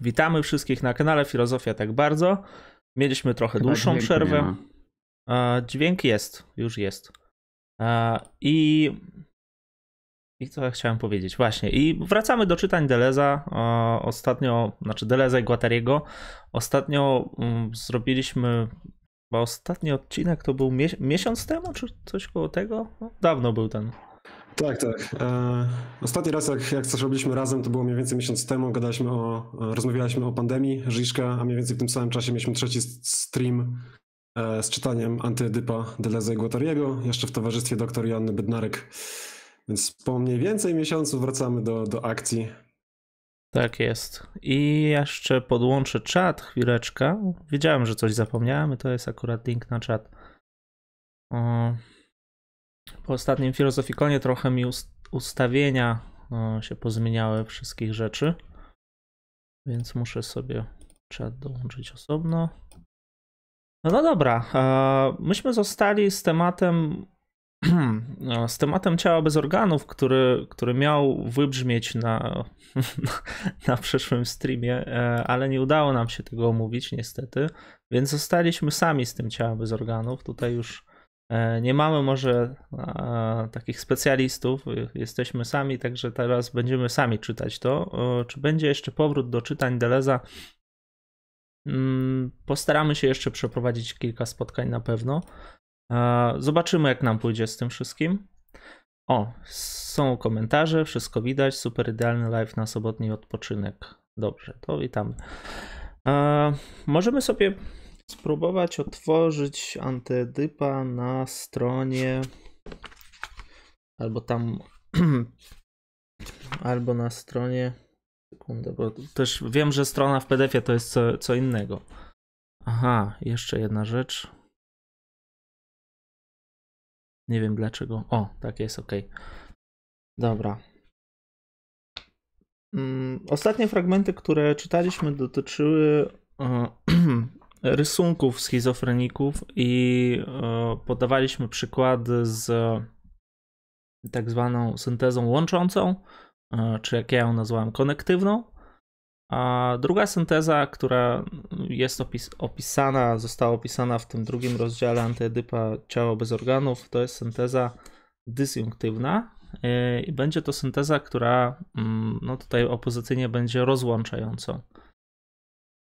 Witamy wszystkich na kanale Filozofia Tak Bardzo. Mieliśmy trochę Chyba dłuższą przerwę. E, Dźwięk jest, już jest. E, I. I co ja chciałem powiedzieć? Właśnie. I wracamy do czytań Deleza. E, Ostatnio, znaczy Deleza i Guattariego. Ostatnio mm, zrobiliśmy. Bo ostatni odcinek to był mie- miesiąc temu, czy coś koło tego? No, dawno był ten. Tak, tak. E, ostatni raz, jak, jak coś robiliśmy razem, to było mniej więcej miesiąc temu. Gadaliśmy o, e, rozmawialiśmy o pandemii Żiszka, a mniej więcej w tym samym czasie mieliśmy trzeci stream e, z czytaniem Antydypa Deleza i Guattariego, jeszcze w towarzystwie dr Joanny Bednarek. Więc po mniej więcej miesiącu wracamy do, do akcji. Tak jest. I jeszcze podłączę czat, chwileczkę. Wiedziałem, że coś zapomniałem to jest akurat link na czat. O, Po ostatnim filozofikonie trochę mi ust- ustawienia się pozmieniały wszystkich rzeczy, więc muszę sobie czat dołączyć osobno. No, no dobra, myśmy zostali z tematem z tematem ciała bez organów, który, który miał wybrzmieć na, na przyszłym streamie, e, ale nie udało nam się tego omówić niestety, więc zostaliśmy sami z tym ciałem bez organów. Tutaj już nie mamy może e, takich specjalistów, e, jesteśmy sami, także teraz będziemy sami czytać to. E, Czy będzie jeszcze powrót do czytań Deleza? Mm, Postaramy się jeszcze przeprowadzić kilka spotkań na pewno. E, Zobaczymy, jak nam pójdzie z tym wszystkim. O, są komentarze, wszystko widać. Super idealny live na sobotni odpoczynek. Dobrze, to witamy. E, możemy sobie spróbować otworzyć antydypa na stronie albo tam albo na stronie sekundę, bo też wiem, że strona w PDF-ie to jest co, co innego. Aha, jeszcze jedna rzecz. Nie wiem dlaczego. O, tak jest, ok. Dobra. Mm, Ostatnie fragmenty, które czytaliśmy, dotyczyły e, rysunków schizofreników i e, podawaliśmy przykłady z tak zwaną syntezą łączącą, e, czy jak ja ją nazwałem, konektywną. A druga synteza, która jest opis opisana, została opisana w tym drugim rozdziale Antyedypa Ciało bez organów, to jest synteza dysjunktywna yy, i będzie to synteza, która mm, no tutaj opozycyjnie będzie rozłączającą.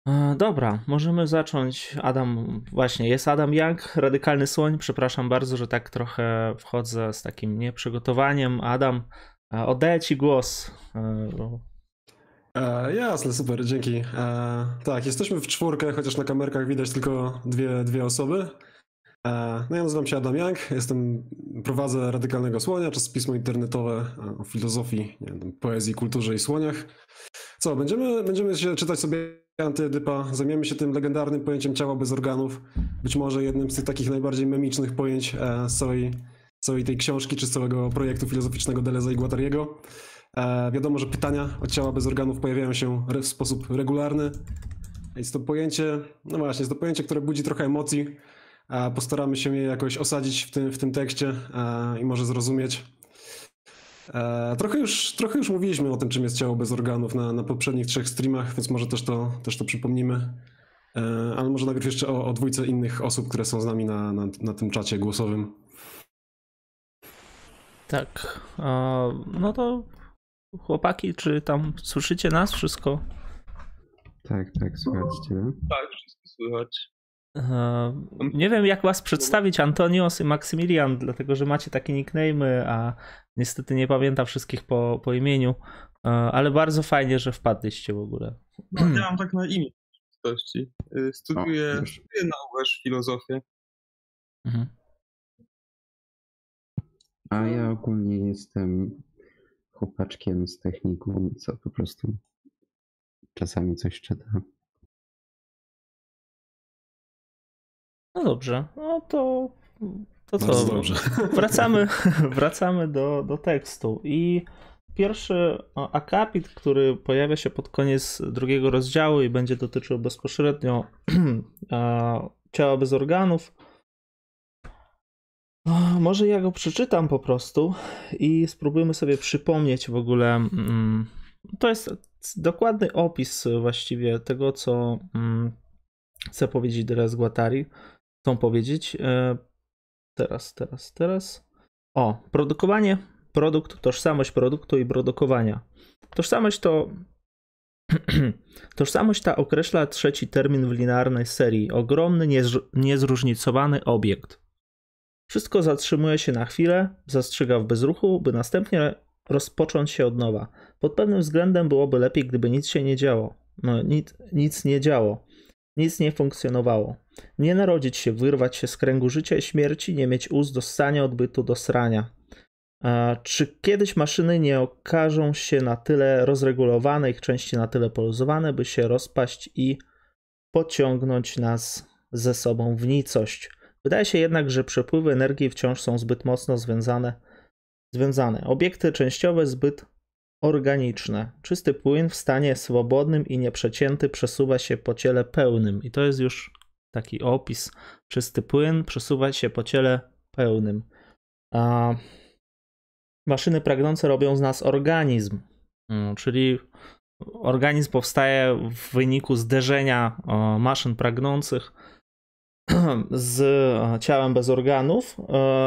E, Dobra, możemy zacząć. Adam, właśnie, jest Adam Young, radykalny słoń. Przepraszam bardzo, że tak trochę wchodzę z takim nieprzygotowaniem. Adam, e, oddaję Ci głos. e, E, jasne, super, dzięki. E, tak, jesteśmy w czwórkę, chociaż na kamerkach widać tylko dwie, dwie osoby. E, no ja nazywam się Adam Young, jestem, prowadzę Radykalnego Słonia, czasopismo internetowe e, o filozofii, nie wiem, poezji, kulturze i słoniach. Co, będziemy, będziemy się czytać sobie Antyedypa, zajmiemy się tym legendarnym pojęciem ciała bez organów, być może jednym z tych takich najbardziej memicznych pojęć e, całej, całej tej książki, czy całego projektu filozoficznego Deleza i Guattariego. E, wiadomo, że pytania od ciała bez organów pojawiają się w sposób regularny. Jest to pojęcie, no właśnie, jest to pojęcie, które budzi trochę emocji. A postaramy się je jakoś osadzić w tym, w tym tekście e, i może zrozumieć. E, trochę, już, trochę już mówiliśmy o tym, czym jest ciało bez organów na, na poprzednich trzech streamach, więc może też to, też to przypomnimy. E, ale może najpierw jeszcze o, o dwójce innych osób, które są z nami na, na, na tym czacie głosowym. Tak. No to chłopaki, czy tam słyszycie nas wszystko? Tak, tak, słuchajcie ciebie. Tak, wszystko słychać. E, Nie wiem, jak was przedstawić, Antonios i Maksymilian, dlatego że macie takie nickname'y, a niestety nie pamiętam wszystkich po, po imieniu, E, ale bardzo fajnie, że wpadliście w ogóle. Ja mam tak na imię w rzeczywistości. Y, Studiuję, O, już. studiuję na filozofię. Mhm. A ja ogólnie jestem chłopaczkiem z techniką, co po prostu czasami coś czyta. No dobrze, no to, to co? Bardzo dobrze. Wracamy, wracamy do, do tekstu i pierwszy o, akapit, który pojawia się pod koniec drugiego rozdziału i będzie dotyczył bezpośrednio ciała bez organów. O, Może ja go przeczytam po prostu i spróbujemy sobie przypomnieć w ogóle. mm, To jest dokładny opis właściwie tego, co mm, chce powiedzieć teraz Guattari. Chcą powiedzieć. E, teraz, teraz, teraz. O, produkowanie, produkt, tożsamość produktu i produkowania. Tożsamość to Tożsamość ta określa trzeci termin w linearnej serii ogromny, niezróżnicowany obiekt. Wszystko zatrzymuje się na chwilę, zastrzyga w bezruchu, by następnie rozpocząć się od nowa. Pod pewnym względem byłoby lepiej, gdyby nic się nie działo. No, nic, nic nie działo. Nic nie funkcjonowało. Nie narodzić się, wyrwać się z kręgu życia i śmierci, nie mieć ust do ssania, odbytu do srania. Czy kiedyś maszyny nie okażą się na tyle rozregulowane, ich części na tyle poluzowane, by się rozpaść i pociągnąć nas ze sobą w nicość? Wydaje się jednak, że przepływy energii wciąż są zbyt mocno związane. związane. Obiekty częściowe zbyt organiczne. Czysty płyn w stanie swobodnym i nieprzecięty przesuwa się po ciele pełnym. I to jest już taki opis. Czysty płyn przesuwa się po ciele pełnym. A maszyny pragnące robią z nas organizm, mm, czyli organizm powstaje w wyniku zderzenia maszyn pragnących z ciałem bez organów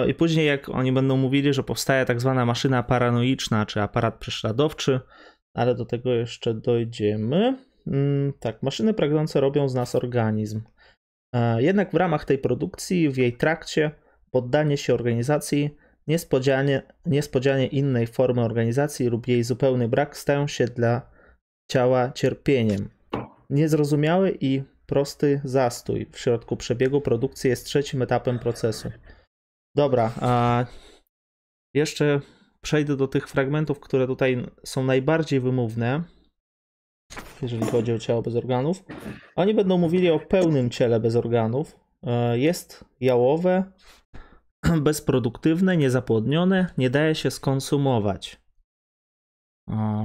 i później jak oni będą mówili, że powstaje tak zwana maszyna paranoiczna, czy aparat prześladowczy, ale do tego jeszcze dojdziemy. Mm, tak, maszyny pragnące robią z nas organizm. E, jednak w ramach tej produkcji, w jej trakcie, poddanie się organizacji Niespodzianie, niespodzianie innej formy organizacji lub jej zupełny brak stają się dla ciała cierpieniem. Niezrozumiały i prosty zastój w środku przebiegu produkcji jest trzecim etapem procesu. Dobra, a jeszcze przejdę do tych fragmentów, które tutaj są najbardziej wymówne, jeżeli chodzi o ciało bez organów. Oni będą mówili o pełnym ciele bez organów. E, jest jałowe, bezproduktywne, niezapłodnione, nie daje się skonsumować.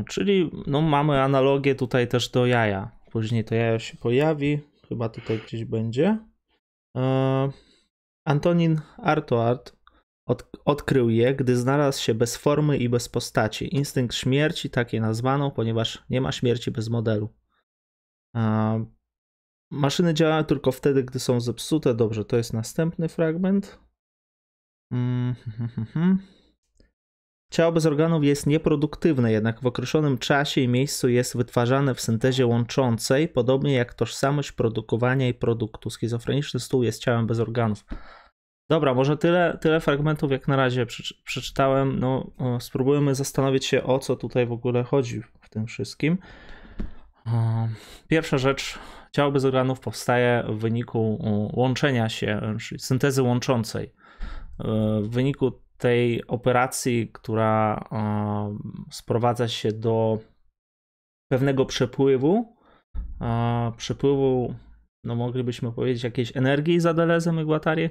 Czyli no, mamy analogię tutaj też do jaja. Później to jajo się pojawi, chyba tutaj gdzieś będzie. Antonin Artoart od, odkrył je, gdy znalazł się bez formy i bez postaci. Instynkt śmierci, takie nazwano, ponieważ nie ma śmierci bez modelu. Maszyny działają tylko wtedy, gdy są zepsute. Dobrze, to jest następny fragment. Mm, Ciało bez organów jest nieproduktywne, jednak w określonym czasie i miejscu jest wytwarzane w syntezie łączącej, podobnie jak tożsamość produkowania i produktu. Schizofreniczny stół jest ciałem bez organów. Dobra, może tyle, tyle fragmentów jak na razie przeczytałem. No, spróbujemy zastanowić się, o co tutaj w ogóle chodzi w tym wszystkim. Pierwsza rzecz, ciało bez organów powstaje w wyniku łączenia się, czyli syntezy łączącej. W wyniku tej operacji, która sprowadza się do pewnego przepływu, przepływu, no moglibyśmy powiedzieć, jakiejś energii za Delezem i Guattari.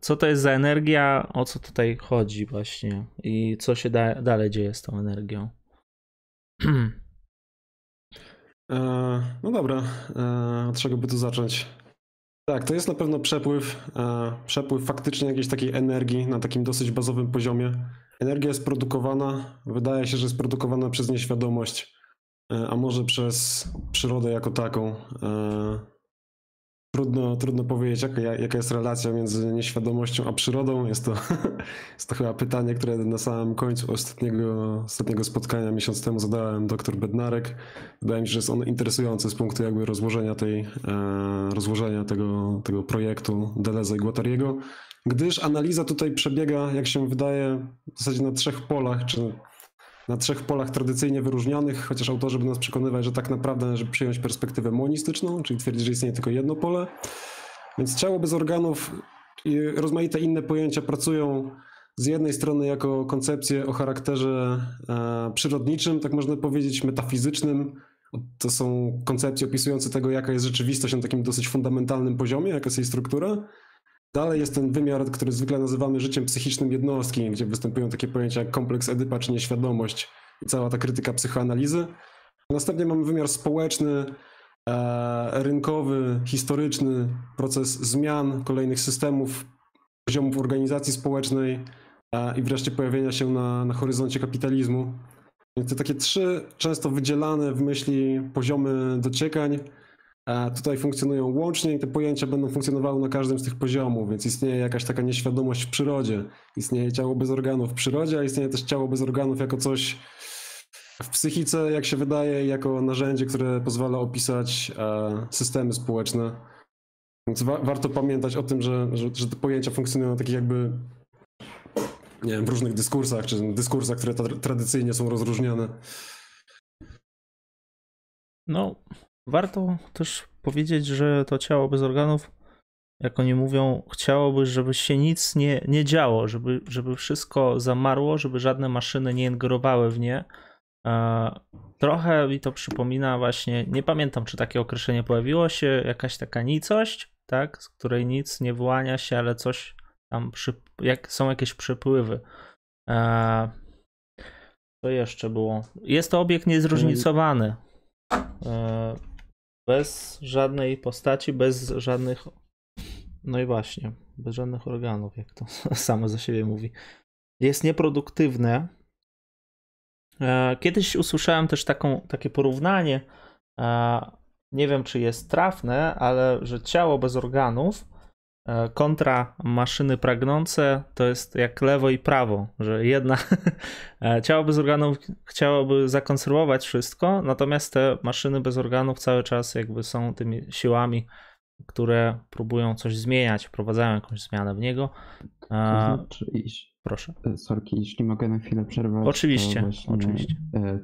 Co to jest za energia, o co tutaj chodzi właśnie i co się da, dalej dzieje z tą energią? E, no dobra, e, od czego by tu zacząć? Tak, to jest na pewno przepływ, e, przepływ faktycznie jakiejś takiej energii na takim dosyć bazowym poziomie. Energia jest produkowana, wydaje się, że jest produkowana przez nieświadomość, a może przez przyrodę jako taką. Trudno, trudno powiedzieć, jaka, jaka jest relacja między nieświadomością a przyrodą. Jest to, jest to chyba pytanie, które na samym końcu ostatniego, ostatniego spotkania miesiąc temu zadałem dr Bednarek. Wydaje mi się, że jest on interesujący z punktu jakby rozłożenia, tej, e, rozłożenia tego, tego projektu Deleza i Guattariego, gdyż analiza tutaj przebiega, jak się wydaje, w zasadzie na trzech polach, czy na trzech polach tradycyjnie wyróżnionych, chociaż autorzy by nas przekonywać, że tak naprawdę należy przyjąć perspektywę monistyczną, czyli twierdzić, że istnieje tylko jedno pole. Więc ciało bez organów i rozmaite inne pojęcia pracują z jednej strony jako koncepcje o charakterze e, przyrodniczym, tak można powiedzieć, metafizycznym. To są koncepcje opisujące tego, jaka jest rzeczywistość na takim dosyć fundamentalnym poziomie, jaka jest jej struktura. Dalej jest ten wymiar, który zwykle nazywamy życiem psychicznym jednostki, gdzie występują takie pojęcia jak kompleks Edypa czy nieświadomość i cała ta krytyka psychoanalizy. Następnie mamy wymiar społeczny, e, rynkowy, historyczny, proces zmian kolejnych systemów, poziomów organizacji społecznej e, i wreszcie pojawienia się na, na horyzoncie kapitalizmu. Więc te takie trzy często wydzielane w myśli poziomy dociekań a tutaj funkcjonują łącznie i te pojęcia będą funkcjonowały na każdym z tych poziomów, więc istnieje jakaś taka nieświadomość w przyrodzie. Istnieje ciało bez organów w przyrodzie, a istnieje też ciało bez organów jako coś w psychice, jak się wydaje, jako narzędzie, które pozwala opisać e, systemy społeczne. Więc wa warto pamiętać o tym, że, że, że te pojęcia funkcjonują takich jakby nie wiem, w różnych dyskursach, czy dyskursach, które tradycyjnie są rozróżniane. No, warto też powiedzieć, że to ciało bez organów, jak oni mówią, chciałoby, żeby się nic nie, nie działo, żeby, żeby wszystko zamarło, żeby żadne maszyny nie ingerowały w nie. Trochę mi to przypomina właśnie, nie pamiętam czy takie określenie pojawiło się, jakaś taka nicość, tak, z której nic nie wyłania się, ale coś tam, przy, jak są jakieś przepływy. Co jeszcze było? Jest to obiekt niezróżnicowany. Bez żadnej postaci, bez żadnych. No i właśnie, bez żadnych organów, jak to samo za siebie mówi. Jest nieproduktywne. E, kiedyś usłyszałem też taką, takie porównanie. E, nie wiem, czy jest trafne, ale że ciało bez organów kontra maszyny pragnące to jest jak lewo i prawo, że jedna e, ciało bez organów chciałoby zakonserwować wszystko, natomiast te maszyny bez organów cały czas jakby są tymi siłami, które próbują coś zmieniać, wprowadzają jakąś zmianę w niego. To znaczy, iść. Proszę. E, sorki, jeśli mogę na chwilę przerwać. Oczywiście, oczywiście.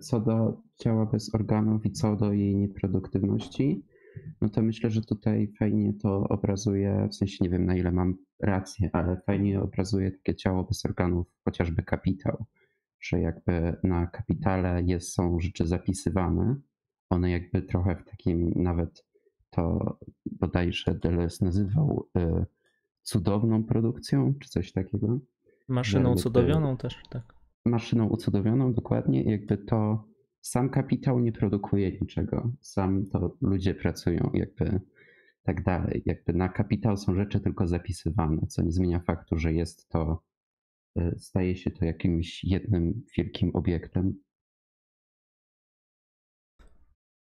Co do ciała bez organów i co do jej nieproduktywności, no to myślę, że tutaj fajnie to obrazuje, w sensie nie wiem na ile mam rację, ale fajnie obrazuje takie ciało bez organów, chociażby kapitał, że jakby na kapitale jest, są rzeczy zapisywane, one jakby trochę w takim nawet to bodajże Deleuze nazywał y, cudowną produkcją, czy coś takiego. Maszyną ucudowioną też, tak. Maszyną ucudowioną, dokładnie. Jakby to sam kapitał nie produkuje niczego, sam to ludzie pracują, jakby tak dalej. Jakby na kapitał są rzeczy tylko zapisywane, co nie zmienia faktu, że jest to, y, staje się to jakimś jednym wielkim obiektem.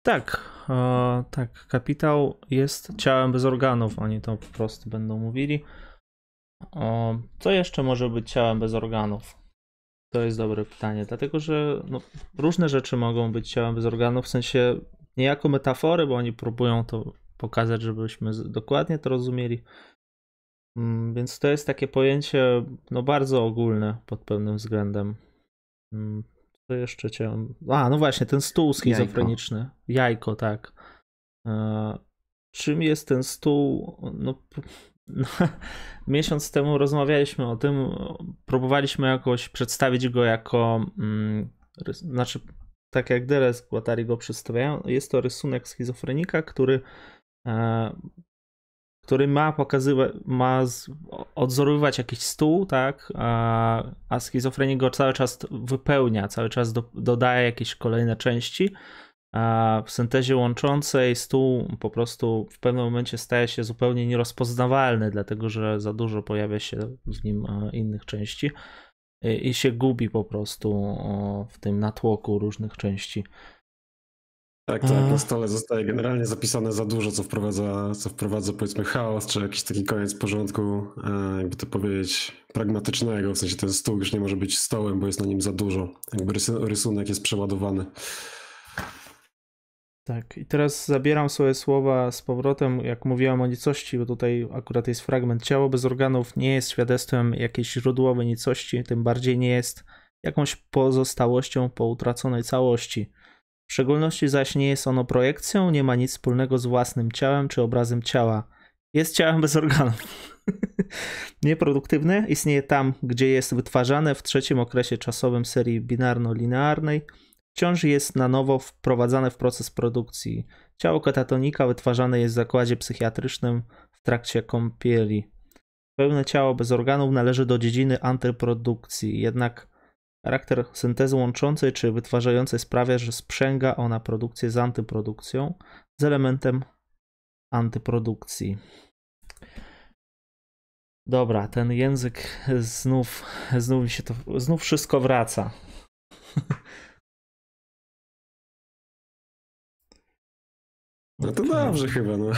Tak, e, tak. Kapitał jest ciałem bez organów, oni to po prostu będą mówili. E, co jeszcze może być ciałem bez organów? To jest dobre pytanie, dlatego że no, różne rzeczy mogą być ciałem bez organów, w sensie nie jako metafory, bo oni próbują to pokazać, żebyśmy dokładnie to rozumieli. Mm, więc to jest takie pojęcie no, bardzo ogólne pod pewnym względem. Mm, co jeszcze ciałem. A, no właśnie, ten stół schizofreniczny. Jajko, Jajko tak. E, czym jest ten stół? No, miesiąc temu rozmawialiśmy o tym, próbowaliśmy jakoś przedstawić go jako, mm, znaczy tak jak Deres Guattari go przedstawiają, jest to rysunek schizofrenika, który, e, który ma pokazywać, ma z, odzorowywać jakiś stół, tak, a, a schizofrenik go cały czas wypełnia, cały czas do, dodaje jakieś kolejne części, w syntezie łączącej stół po prostu w pewnym momencie staje się zupełnie nierozpoznawalny, dlatego że za dużo pojawia się w nim e, innych części i się gubi po prostu w tym natłoku różnych części. Tak, tak, na stole zostaje generalnie zapisane za dużo, co wprowadza, co wprowadza powiedzmy chaos, czy jakiś taki koniec porządku, e, jakby to powiedzieć, pragmatycznego, w sensie ten stół już nie może być stołem, bo jest na nim za dużo, jakby rysunek jest przeładowany. Tak, i teraz zabieram swoje słowa z powrotem, jak mówiłem o nicości, bo tutaj akurat jest fragment. Ciało bez organów nie jest świadectwem jakiejś źródłowej nicości, tym bardziej nie jest jakąś pozostałością po utraconej całości. W szczególności zaś nie jest ono projekcją, nie ma nic wspólnego z własnym ciałem czy obrazem ciała. Jest ciałem bez organów. Nieproduktywne istnieje tam, gdzie jest wytwarzane w trzecim okresie czasowym serii binarno-linearnej – wciąż jest na nowo wprowadzane w proces produkcji. Ciało katatonika wytwarzane jest w zakładzie psychiatrycznym w trakcie kąpieli. Pełne ciało bez organów należy do dziedziny antyprodukcji, jednak charakter syntezy łączącej czy wytwarzającej sprawia, że sprzęga ona produkcję z antyprodukcją, z elementem antyprodukcji. Dobra, ten język znów, znów mi się to, znów wszystko wraca. No to dobrze chyba, no.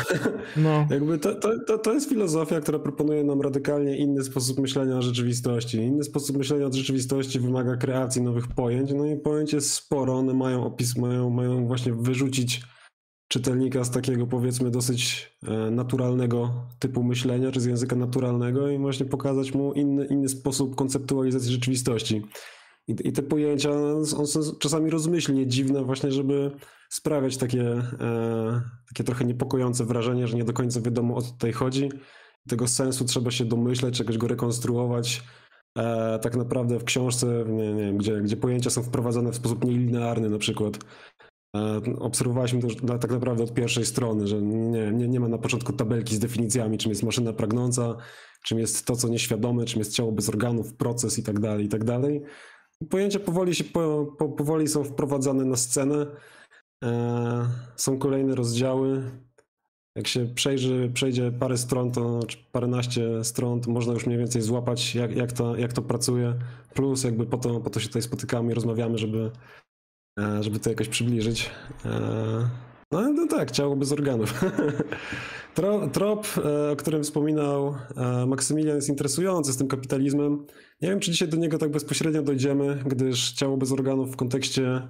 No, Jakby to, to, to, to jest filozofia, która proponuje nam radykalnie inny sposób myślenia o rzeczywistości. Inny sposób myślenia o rzeczywistości wymaga kreacji nowych pojęć, no i pojęć jest sporo, one mają opis, mają, mają właśnie wyrzucić czytelnika z takiego powiedzmy dosyć e, naturalnego typu myślenia, czy z języka naturalnego i właśnie pokazać mu inny, inny sposób konceptualizacji rzeczywistości. I, I te pojęcia są, są czasami rozmyślnie dziwne właśnie, żeby sprawiać takie, e, takie trochę niepokojące wrażenie, że nie do końca wiadomo o co tutaj chodzi. Tego sensu trzeba się domyśleć, czegoś go rekonstruować. E, tak naprawdę w książce, nie, nie gdzie, gdzie pojęcia są wprowadzane w sposób nielinearny na przykład. E, obserwowaliśmy to już tak naprawdę od pierwszej strony, że nie, nie, nie ma na początku tabelki z definicjami, czym jest maszyna pragnąca, czym jest to, co nieświadome, czym jest ciało bez organów, proces i tak dalej, i tak. Pojęcia powoli, się, po, po, powoli są wprowadzane na scenę. E, są kolejne rozdziały. Jak się przejrzy, przejdzie parę stron, to, czy paręnaście stron, to można już mniej więcej złapać, jak, jak, to, jak to pracuje. Plus jakby po to, po to się tutaj spotykamy i rozmawiamy, żeby, e, żeby to jakoś przybliżyć. E, no, no tak, ciało bez organów. Tro, trop, e, o którym wspominał e, Maksymilian, jest interesujący z tym kapitalizmem. Nie wiem, czy dzisiaj do niego tak bezpośrednio dojdziemy, gdyż ciało bez organów w kontekście,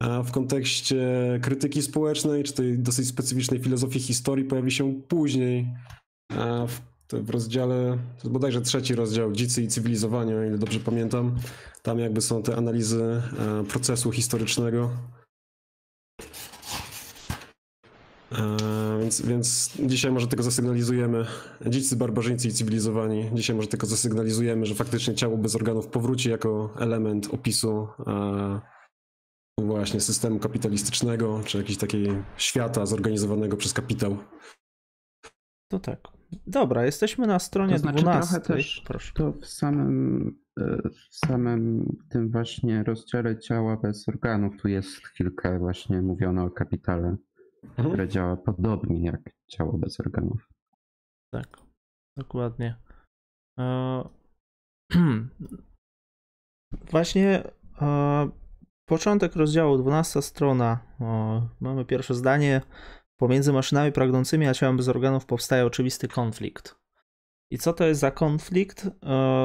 e, w kontekście krytyki społecznej, czy tej dosyć specyficznej filozofii historii pojawi się później. W, w rozdziale, to bodajże trzeci rozdział, Dzicy i cywilizowanie, o ile dobrze pamiętam. Tam jakby są te analizy procesu historycznego. Więc, więc dzisiaj może tylko zasygnalizujemy, dzicy, barbarzyńcy i cywilizowani, dzisiaj może tylko zasygnalizujemy, że faktycznie ciało bez organów powróci jako element opisu e, właśnie systemu kapitalistycznego, czy jakiegoś takiego świata zorganizowanego przez kapitał. To tak. Dobra, jesteśmy na stronie to znaczy 12. Trochę też Proszę. To w samym, e, w samym tym właśnie rozdziale ciała bez organów tu jest chwilkę właśnie mówiono o kapitale mhm. które działa podobnie jak ciało bez organów. Tak, dokładnie. E... Właśnie e... początek rozdziału, 12 strona. E... Mamy pierwsze zdanie. Pomiędzy maszynami pragnącymi a ciałem bez organów powstaje oczywisty konflikt. I co to jest za konflikt? E,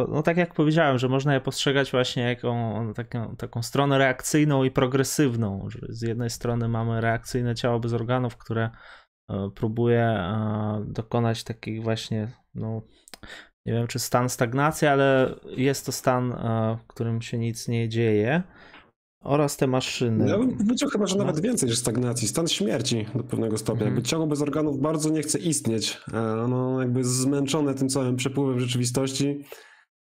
no tak jak powiedziałem, że można je postrzegać właśnie jako taką, taką stronę reakcyjną i progresywną, że z jednej strony mamy reakcyjne ciało bez organów, które e, próbuje e, dokonać takich właśnie, no nie wiem czy stan stagnacji, ale jest to stan, w którym się nic nie dzieje oraz te maszyny. Ja bym powiedział chyba, że nawet więcej niż stagnacji. Stan śmierci do pewnego stopnia. Mhm. Jakby ciało bez organów bardzo nie chce istnieć. E, ono jakby zmęczone tym całym przepływem rzeczywistości.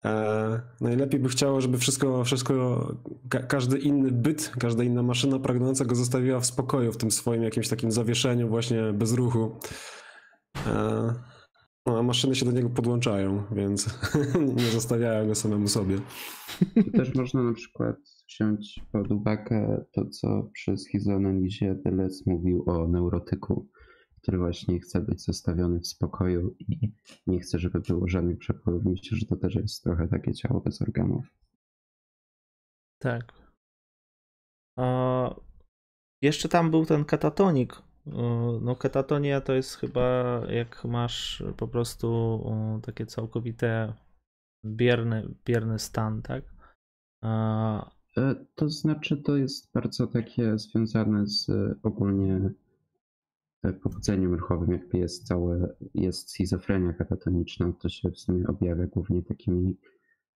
E, najlepiej by chciało, żeby wszystko, wszystko ka każdy inny byt, każda inna maszyna pragnąca go zostawiła w spokoju, w tym swoim jakimś takim zawieszeniu właśnie bez ruchu. E, no, a maszyny się do niego podłączają, więc nie zostawiają go samemu sobie. Tu też można na przykład wziąć pod uwagę to, co przy schizoanalizie Deleuze mówił o neurotyku, który właśnie chce być zostawiony w spokoju i nie chce, żeby było żadnych przepływów. Myślę, że to też jest trochę takie ciało bez organów. Tak. A jeszcze tam był ten katatonik. No, katatonia to jest chyba jak masz po prostu takie całkowite bierny, bierny stan, tak? E, to znaczy, to jest bardzo takie związane z e, ogólnie e, powodzeniem ruchowym, jakby jest całe, jest schizofrenia katatoniczna, to się w sumie objawia głównie takimi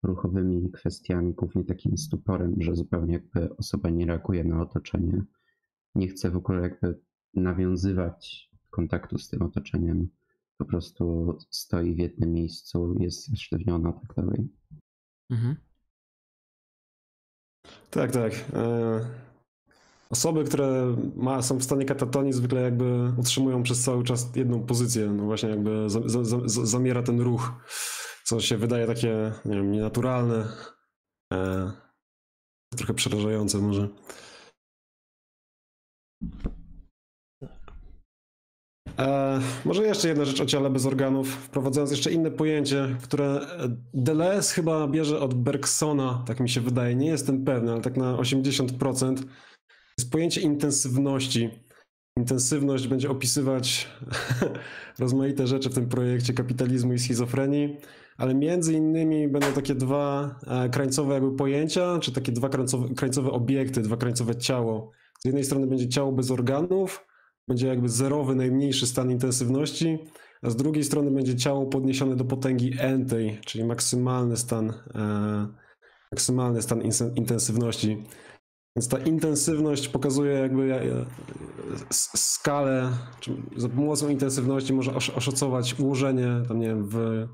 ruchowymi kwestiami, głównie takim stuporem, że zupełnie jakby osoba nie reaguje na otoczenie, nie chce w ogóle jakby nawiązywać kontaktu z tym otoczeniem, po prostu stoi w jednym miejscu, jest zasztywniona, tak dalej. Mhm. Tak, tak. E, osoby, które ma, są w stanie katatonii, zwykle jakby utrzymują przez cały czas jedną pozycję. No właśnie jakby za, za, za, zamiera ten ruch, co się wydaje takie, nie wiem, nienaturalne. E, trochę przerażające może. E, może jeszcze jedna rzecz o ciele bez organów, wprowadzając jeszcze inne pojęcie, które Deleuze chyba bierze od Bergsona, tak mi się wydaje, nie jestem pewny, ale tak na 80%. Jest pojęcie intensywności. intensywność będzie opisywać rozmaite rzeczy w tym projekcie kapitalizmu i schizofrenii, ale między innymi będą takie dwa e, krańcowe jakby pojęcia, czy takie dwa krańcowe, krańcowe obiekty, dwa krańcowe ciało. Z jednej strony będzie ciało bez organów, będzie jakby zerowy, najmniejszy stan intensywności, a z drugiej strony będzie ciało podniesione do potęgi n-tej, czyli maksymalny stan, e, maksymalny stan intensywności. Więc ta intensywność pokazuje jakby e, skalę, za pomocą intensywności można oszacować ułożenie tam nie wiem, w,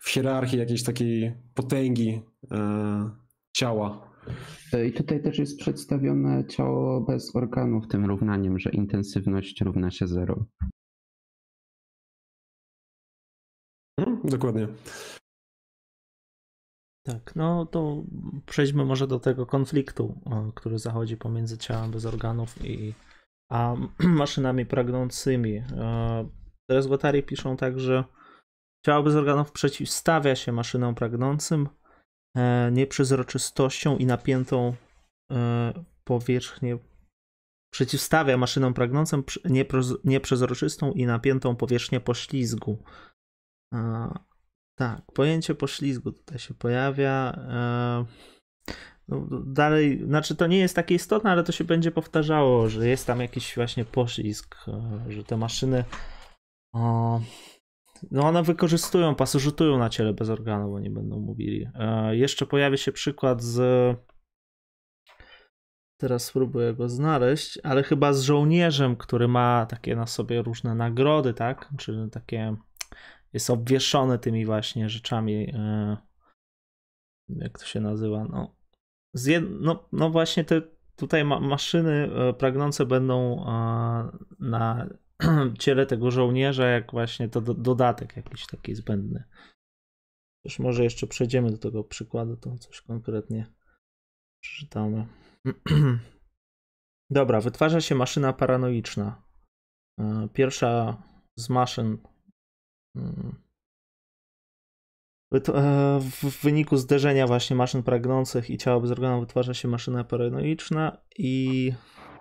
w hierarchii jakiejś takiej potęgi e, ciała. I tutaj też jest przedstawione ciało bez organów tym równaniem, że intensywność równa się zero. Mhm, dokładnie. Tak, no to przejdźmy może do tego konfliktu, który zachodzi pomiędzy ciałem bez organów i a maszynami pragnącymi. E, teraz Watari piszą tak, że ciało bez organów przeciwstawia się maszynom pragnącym e, nieprzezroczystością i napiętą e, powierzchnię przeciwstawia maszynom pragnącym nieprzezroczystą i napiętą powierzchnię poślizgu. Tak, pojęcie poślizgu tutaj się pojawia. E, no, dalej, znaczy to nie jest takie istotne, ale to się będzie powtarzało, że jest tam jakiś właśnie poślizg, e, że te maszyny no one wykorzystują, pasożytują na ciele bez organu, bo nie będą mówili. E, jeszcze pojawi się przykład z teraz spróbuję go znaleźć, ale chyba z żołnierzem, który ma takie na sobie różne nagrody, tak? Czy takie jest obwieszony tymi właśnie rzeczami. E, jak to się nazywa? No, jed... no, no właśnie te tutaj ma maszyny e, pragnące będą e, na ciele tego żołnierza, jak właśnie to do dodatek jakiś taki zbędny. Już może jeszcze przejdziemy do tego przykładu, to coś konkretnie przeczytamy. Dobra, wytwarza się maszyna paranoiczna. Pierwsza z maszyn Hmm. E, w wyniku zderzenia właśnie maszyn pragnących i ciała bez wytwarza się maszyna paranoiczna i mm,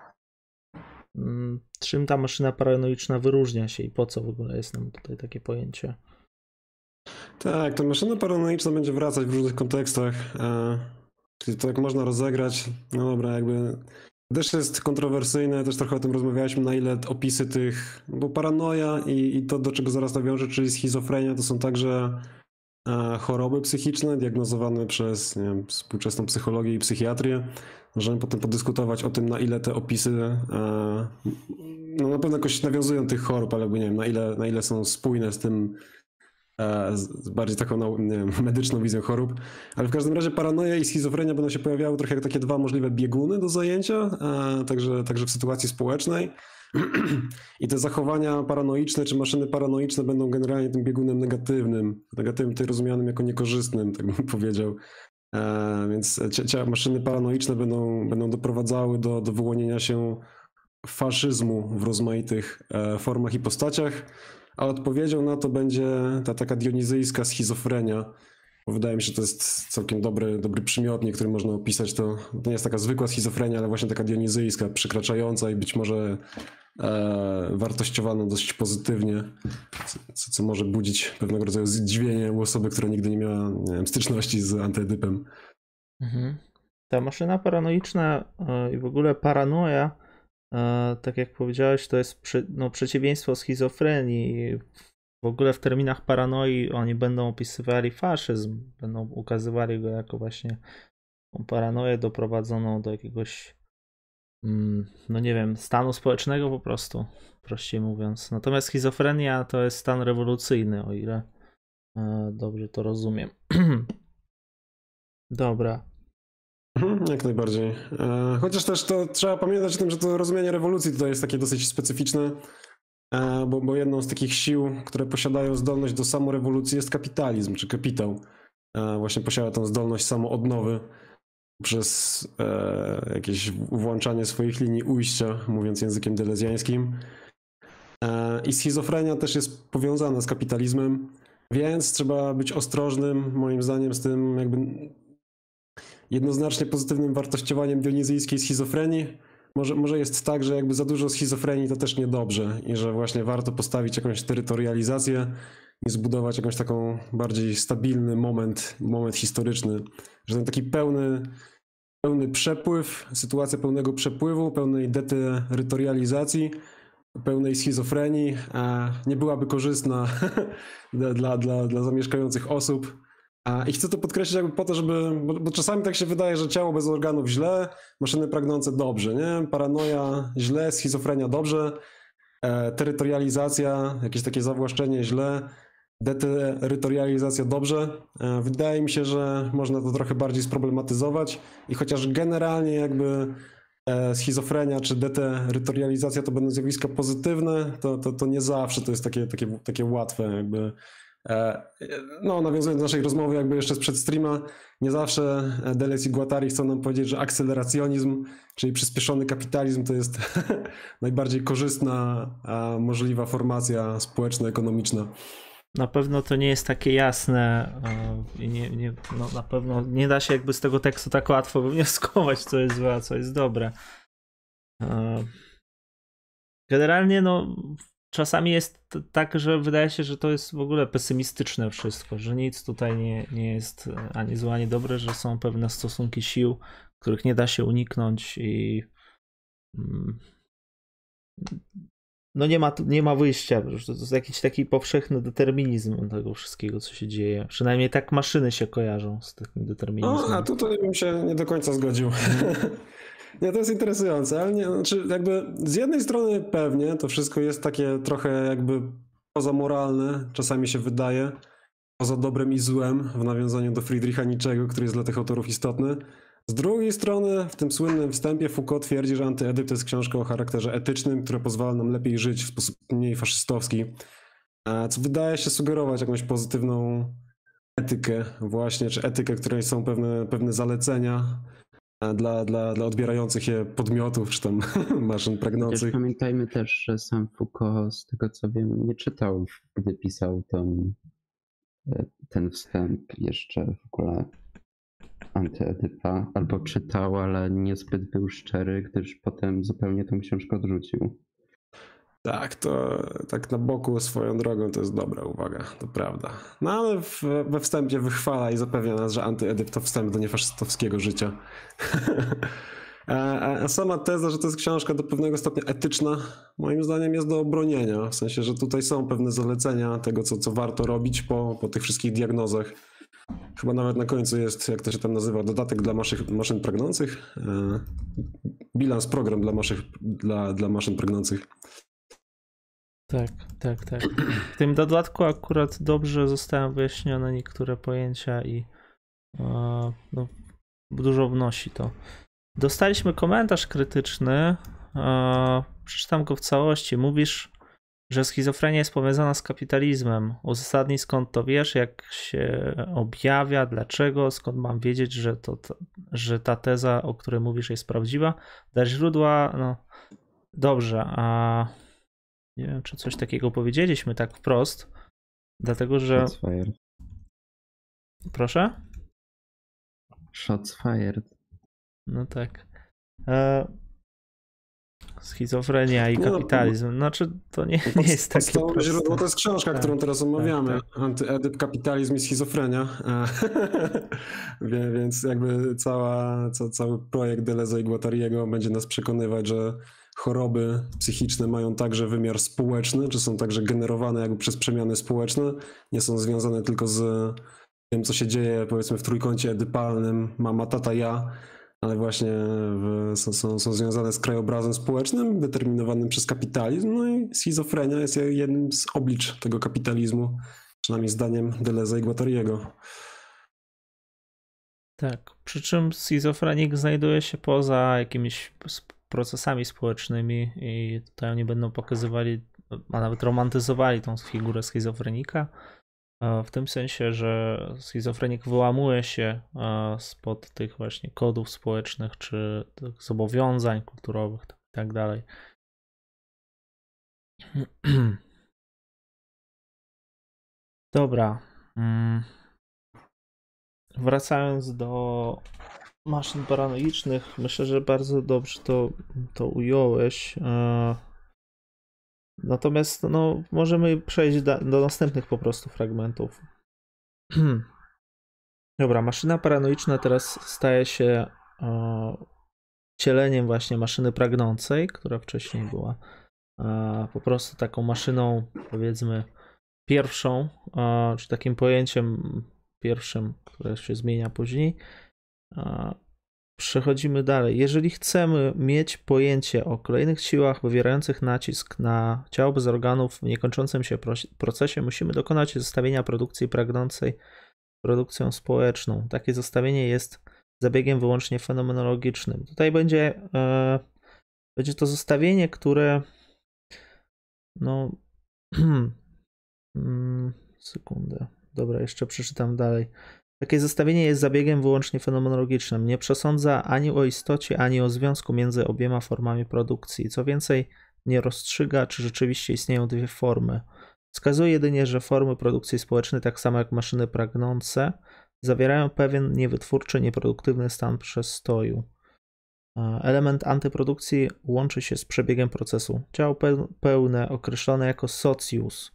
czym ta maszyna paranoiczna wyróżnia się i po co w ogóle jest nam tutaj takie pojęcie? Tak, ta maszyna paranoiczna będzie wracać w różnych kontekstach. E, czyli to jak można rozegrać, no dobra, jakby też jest kontrowersyjne, też trochę o tym rozmawialiśmy, na ile opisy tych, bo paranoja i, i to, do czego zaraz nawiążę, czyli schizofrenia, to są także choroby psychiczne diagnozowane przez wiem, współczesną psychologię i psychiatrię. Możemy potem podyskutować o tym, na ile te opisy e, no na pewno jakoś nawiązują tych chorób, ale nie wiem, na ile, na ile są spójne z tym, E, z bardziej taką wiem, medyczną wizją chorób. Ale w każdym razie paranoja i schizofrenia będą się pojawiały trochę jak takie dwa możliwe bieguny do zajęcia, e, także, także w sytuacji społecznej. I te zachowania paranoiczne czy maszyny paranoiczne będą generalnie tym biegunem negatywnym, negatywnym tutaj rozumianym jako niekorzystnym, tak bym powiedział. E, więc maszyny paranoiczne będą, będą doprowadzały do, do wyłonienia się faszyzmu w rozmaitych formach i postaciach a odpowiedzią na to będzie ta taka dionizyjska schizofrenia. Bo wydaje mi się, że to jest całkiem dobry, dobry przymiotnik, który można opisać. To, to nie jest taka zwykła schizofrenia, ale właśnie taka dionizyjska, przekraczająca i być może e, wartościowana dość pozytywnie, co, co, może budzić pewnego rodzaju zdziwienie u osoby, która nigdy nie miała nie wiem, styczności z antydypem. Mhm. Ta maszyna paranoiczna e, i w ogóle paranoja E, tak jak powiedziałeś, to jest no, przeciwieństwo schizofrenii. W ogóle w terminach paranoi oni będą opisywali faszyzm, będą ukazywali go jako właśnie paranoję doprowadzoną do jakiegoś, mm, no nie wiem, stanu społecznego po prostu, prościej mówiąc. Natomiast schizofrenia to jest stan rewolucyjny, o ile e, dobrze to rozumiem. Dobra. Mhm, jak najbardziej. E, chociaż też to trzeba pamiętać o tym, że to rozumienie rewolucji tutaj jest takie dosyć specyficzne, bo, bo jedną z takich sił, które posiadają zdolność do samorewolucji jest kapitalizm, czy kapitał. E, właśnie posiada tą zdolność samoodnowy przez jakieś włączanie swoich linii ujścia, mówiąc językiem delezjańskim. I schizofrenia też jest powiązana z kapitalizmem, więc trzeba być ostrożnym, moim zdaniem, z tym jakby jednoznacznie pozytywnym wartościowaniem dionizyjskiej schizofrenii, może, może jest tak, że jakby za dużo schizofrenii to też niedobrze i że właśnie warto postawić jakąś terytorializację i zbudować jakąś taką bardziej stabilny moment, moment historyczny, że ten taki pełny, pełny przepływ, sytuacja pełnego przepływu, pełnej deterytorializacji, pełnej schizofrenii nie byłaby korzystna dla, dla, dla zamieszkających osób. I chcę to podkreślić jakby po to, żeby, bo, bo, czasami tak się wydaje, że ciało bez organów źle, maszyny pragnące dobrze, nie? Paranoja źle, schizofrenia dobrze, e, terytorializacja, jakieś takie zawłaszczenie źle, deterytorializacja dobrze. E, wydaje mi się, że można to trochę bardziej sproblematyzować i chociaż generalnie jakby e, schizofrenia czy deterytorializacja to będą zjawiska pozytywne, to, to, to nie zawsze to jest takie, takie, takie łatwe jakby no, nawiązując do naszej rozmowy, jakby jeszcze sprzed streama, nie zawsze Deleuze i Guattari chcą nam powiedzieć, że akceleracjonizm, czyli przyspieszony kapitalizm, to jest najbardziej korzystna, możliwa formacja społeczno-ekonomiczna. Na pewno to nie jest takie jasne e, i nie, nie, no na pewno nie da się jakby z tego tekstu tak łatwo wywnioskować, co jest złe, a co jest dobre. E, generalnie no czasami jest tak, że wydaje się, że to jest w ogóle pesymistyczne wszystko, że nic tutaj nie, nie jest ani złe, ani dobre, że są pewne stosunki sił, których nie da się uniknąć i mm, no nie ma, nie ma wyjścia, to jest jakiś taki powszechny determinizm tego wszystkiego, co się dzieje. Przynajmniej tak maszyny się kojarzą z takim determinizmem. No, a tutaj bym się nie do końca zgodził. Nie, to jest interesujące, ale nie, znaczy jakby z jednej strony pewnie to wszystko jest takie trochę jakby pozamoralne, czasami się wydaje, poza dobrem i złem w nawiązaniu do Friedricha Nietzschego, który jest dla tych autorów istotny. Z drugiej strony, w tym słynnym wstępie Foucault twierdzi, że Antyedyp to jest książka o charakterze etycznym, która pozwala nam lepiej żyć w sposób mniej faszystowski, co wydaje się sugerować jakąś pozytywną etykę właśnie, czy etykę, której są pewne, pewne zalecenia, dla, dla, dla odbierających je podmiotów, czy tam maszyn pragnących. pamiętajmy też, że sam Foucault, z tego co wiem, nie czytał, gdy pisał ten, ten wstęp jeszcze w ogóle antyedypa, albo czytał, ale niezbyt był szczery, gdyż potem zupełnie tą książkę odrzucił. Tak, to tak na boku swoją drogą to jest dobra uwaga, to prawda. No ale w, we wstępie wychwala i zapewnia nas, że antyedyp to wstęp do niefaszystowskiego życia. a, a, sama teza, że to jest książka do pewnego stopnia etyczna, moim zdaniem jest do obronienia. W sensie, że tutaj są pewne zalecenia tego, co, co warto robić po, po tych wszystkich diagnozach. Chyba nawet na końcu jest, jak to się tam nazywa, dodatek dla maszyn, maszyn pragnących. E, bilans program dla, dla, dla maszyn pragnących. Tak, tak, tak. W tym dodatku akurat dobrze zostały wyjaśnione niektóre pojęcia i no, dużo wnosi to. Dostaliśmy komentarz krytyczny. Przeczytam go w całości. Mówisz, że schizofrenia jest powiązana z kapitalizmem. Uzasadnij skąd to wiesz, jak się objawia, dlaczego, skąd mam wiedzieć, że, to, że ta teza, o której mówisz, jest prawdziwa. Dać źródła, no dobrze, a nie wiem, czy coś takiego powiedzieliśmy tak wprost, dlatego że. Shots fired. Proszę? Shots fired. No tak. E... Schizofrenia i no, kapitalizm. Znaczy, to nie, nie jest takie proste. źródło to jest książka, tak, którą teraz omawiamy. Tak, tak. Antyedyp, kapitalizm i schizofrenia. Więc jakby cała, ca, cały projekt Deleuze i Guattariego będzie nas przekonywać, że choroby psychiczne mają także wymiar społeczny, czy są także generowane jakby przez przemiany społeczne, nie są związane tylko z tym, co się dzieje powiedzmy w trójkącie edypalnym, mama, tata, ja, ale właśnie w, są, są, są związane z krajobrazem społecznym determinowanym przez kapitalizm, no i schizofrenia jest jednym z oblicz tego kapitalizmu, przynajmniej zdaniem Deleuze i Guattariego. Tak, przy czym schizofrenik znajduje się poza jakimiś procesami społecznymi i tutaj oni będą pokazywali, a nawet romantyzowali tą figurę schizofrenika. W tym sensie, że schizofrenik wyłamuje się spod tych właśnie kodów społecznych czy tych zobowiązań kulturowych i tak dalej. Dobra. Mm. Wracając do maszyn paranoicznych. Myślę, że bardzo dobrze to, to ująłeś. E, Natomiast no, możemy przejść do, do następnych po prostu fragmentów. Dobra, maszyna paranoiczna teraz staje się e, cieleniem właśnie maszyny pragnącej, która wcześniej była e, po prostu taką maszyną, powiedzmy, pierwszą, czy takim pojęciem pierwszym, które się zmienia później. Przechodzimy dalej. Jeżeli chcemy mieć pojęcie o kolejnych siłach wywierających nacisk na ciało bez organów w niekończącym się procesie, musimy dokonać zestawienia produkcji pragnącej produkcją społeczną. Takie zestawienie jest zabiegiem wyłącznie fenomenologicznym. Tutaj będzie, e, będzie to zestawienie, które no mm, sekundę. Dobra, jeszcze przeczytam dalej. Takie zestawienie jest zabiegiem wyłącznie fenomenologicznym. Nie przesądza ani o istocie, ani o związku między obiema formami produkcji. Co więcej, nie rozstrzyga, czy rzeczywiście istnieją dwie formy. Wskazuje jedynie, że formy produkcji społecznej, tak samo jak maszyny pragnące, zawierają pewien niewytwórczy, nieproduktywny stan przestoju. Element antyprodukcji łączy się z przebiegiem procesu. Ciało pełne, określone jako socius.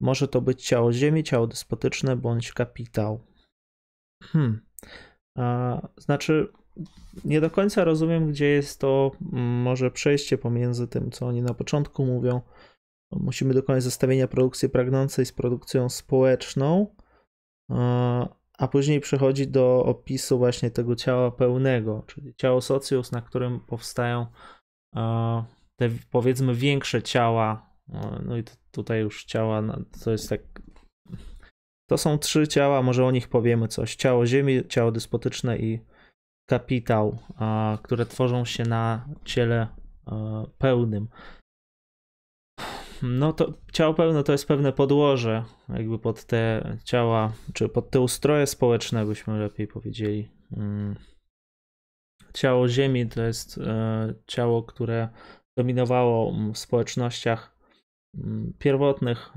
Może to być ciało ziemi, ciało despotyczne bądź kapitał. Hmm. A, znaczy, nie do końca rozumiem, gdzie jest to mm, może przejście pomiędzy tym, co oni na początku mówią. Musimy dokonać zestawienia produkcji pragnącej z produkcją społeczną, a później przechodzi do opisu właśnie tego ciała pełnego, czyli ciało socjus, na którym powstają te powiedzmy większe ciała. No i tutaj już ciała, to jest tak to są trzy ciała, może o nich powiemy coś. Ciało Ziemi, ciało despotyczne i kapitał, które tworzą się na ciele pełnym. No to ciało pełne to jest pewne podłoże, jakby pod te ciała, czy pod te ustroje społeczne, byśmy lepiej powiedzieli. Mm. Ciało Ziemi to jest e, ciało, które dominowało w społecznościach pierwotnych,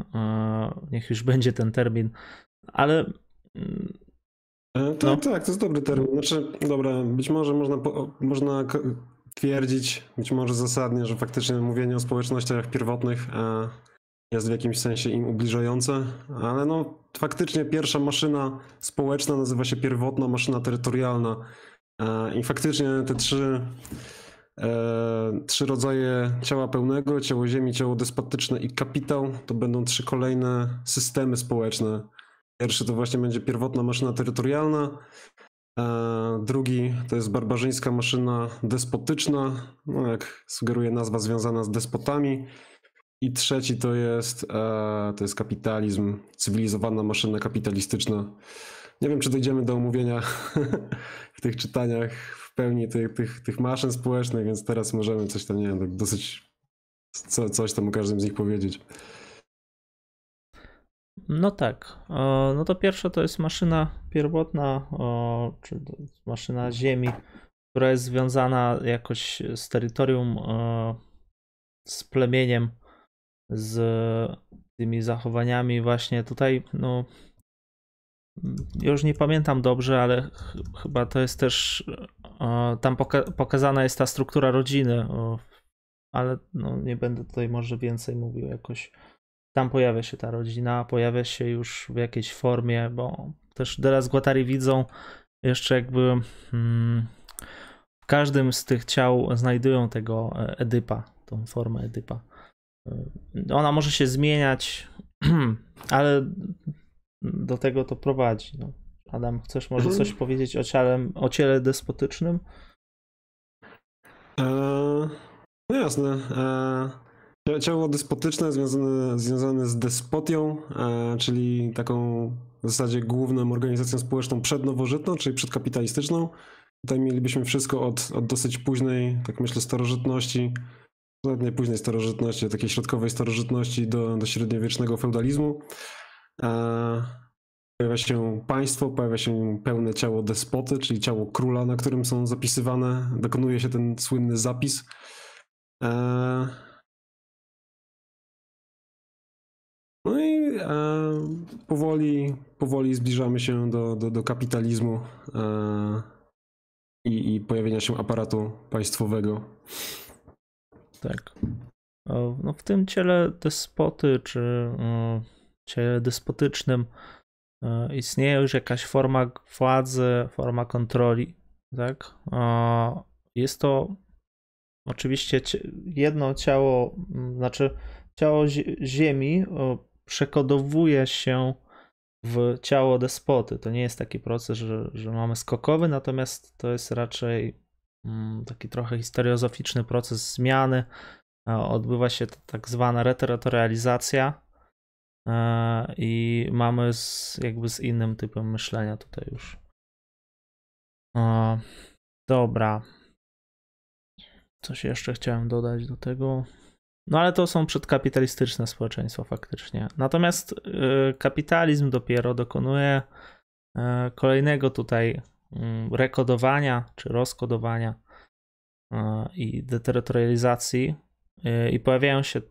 niech już będzie ten termin, ale. Mm, e, tak, no. tak, to jest dobry termin. Znaczy, dobra, być może można, można twierdzić, być może zasadnie, że faktycznie mówienie o społecznościach pierwotnych e, jest w jakimś sensie im ubliżające, ale no faktycznie pierwsza maszyna społeczna nazywa się pierwotna maszyna terytorialna e, i faktycznie te trzy E, trzy rodzaje ciała pełnego, ciało ziemi, ciało despotyczne i kapitał to będą trzy kolejne systemy społeczne. Pierwszy to właśnie będzie pierwotna maszyna terytorialna, drugi to jest barbarzyńska maszyna despotyczna, no jak sugeruje nazwa związana z despotami. I trzeci to jest, e, to jest kapitalizm, cywilizowana maszyna kapitalistyczna. Nie wiem, czy dojdziemy do omówienia w tych czytaniach pełni tych, tych, tych maszyn społecznych, więc teraz możemy coś tam, nie wiem, tak dosyć co, coś tam o każdym z nich powiedzieć. No tak. No to pierwsza to jest maszyna pierwotna, czy maszyna Ziemi, która jest związana jakoś z terytorium, z plemieniem, z tymi zachowaniami. Właśnie tutaj, no, już nie pamiętam dobrze, ale ch chyba to jest też. Tam poka pokazana jest ta struktura rodziny, ale no, nie będę tutaj może więcej mówił jakoś. Tam pojawia się ta rodzina, pojawia się już w jakiejś formie, bo też teraz Guattari widzą jeszcze jakby hmm, w każdym z tych ciał znajdują tego e, Edypa, tą formę Edypa. E, ona może się zmieniać, ale do tego to prowadzi. No. Adam, chcesz może mhm. coś powiedzieć o ciele, o ciele despotycznym? Eee, no jasne. Eee, ciało despotyczne związane, związane z despotią, eee, czyli taką w zasadzie główną organizacją społeczną przednowożytną, czyli przedkapitalistyczną. Tutaj mielibyśmy wszystko od, od dosyć późnej, tak myślę, starożytności, nawet nie późnej starożytności, takiej środkowej starożytności do, do średniowiecznego feudalizmu. Pojawia się państwo, pojawia się pełne ciało despoty, czyli ciało króla, na którym są zapisywane, dokonuje się ten słynny zapis. No i powoli, powoli zbliżamy się do, do, do kapitalizmu. i, i pojawienia się aparatu państwowego. Tak. No w tym ciele despoty, czy ciele despotycznym istnieje już jakaś forma władzy, forma kontroli, tak? Jest to oczywiście jedno ciało, znaczy ciało Ziemi przekodowuje się w ciało despoty. To nie jest taki proces, że, że mamy skokowy, natomiast to jest raczej taki trochę historiozoficzny proces zmiany. Odbywa się tak zwana reterytorializacja e, i mamy z, jakby z innym typem myślenia tutaj już. Dobra. Coś jeszcze chciałem dodać do tego. No ale to są przedkapitalistyczne społeczeństwa faktycznie. Natomiast y, kapitalizm dopiero dokonuje kolejnego tutaj mm, rekodowania czy rozkodowania i deterytorializacji i pojawiają się,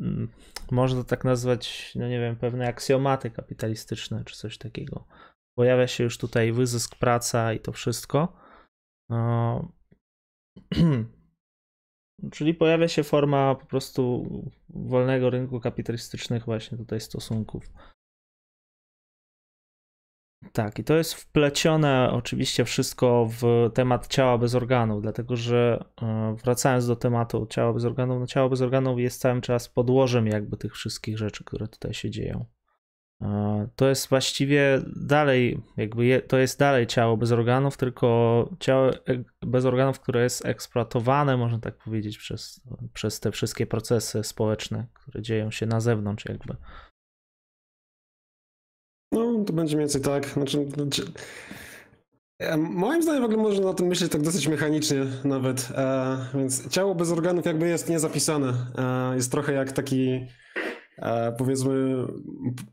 mm, można tak nazwać, no nie wiem, pewne aksjomaty kapitalistyczne czy coś takiego. Pojawia się już tutaj wyzysk, praca i to wszystko. Czyli pojawia się forma po prostu wolnego rynku kapitalistycznych właśnie tutaj stosunków. Tak, i to jest wplecione oczywiście wszystko w temat ciała bez organów, dlatego że e, wracając do tematu ciała bez organów, no ciało bez organów jest cały czas podłożem jakby tych wszystkich rzeczy, które tutaj się dzieją. To jest właściwie dalej, jakby to jest dalej ciało bez organów, tylko ciało bez organów, które jest eksploatowane, można tak powiedzieć, przez, przez te wszystkie procesy społeczne, które dzieją się na zewnątrz, jakby. To będzie mniej więcej tak. Znaczy, znaczy, moim zdaniem w ogóle można na tym myśleć tak dosyć mechanicznie nawet. E, więc ciało bez organów jakby jest niezapisane. E, jest trochę jak taki E, powiedzmy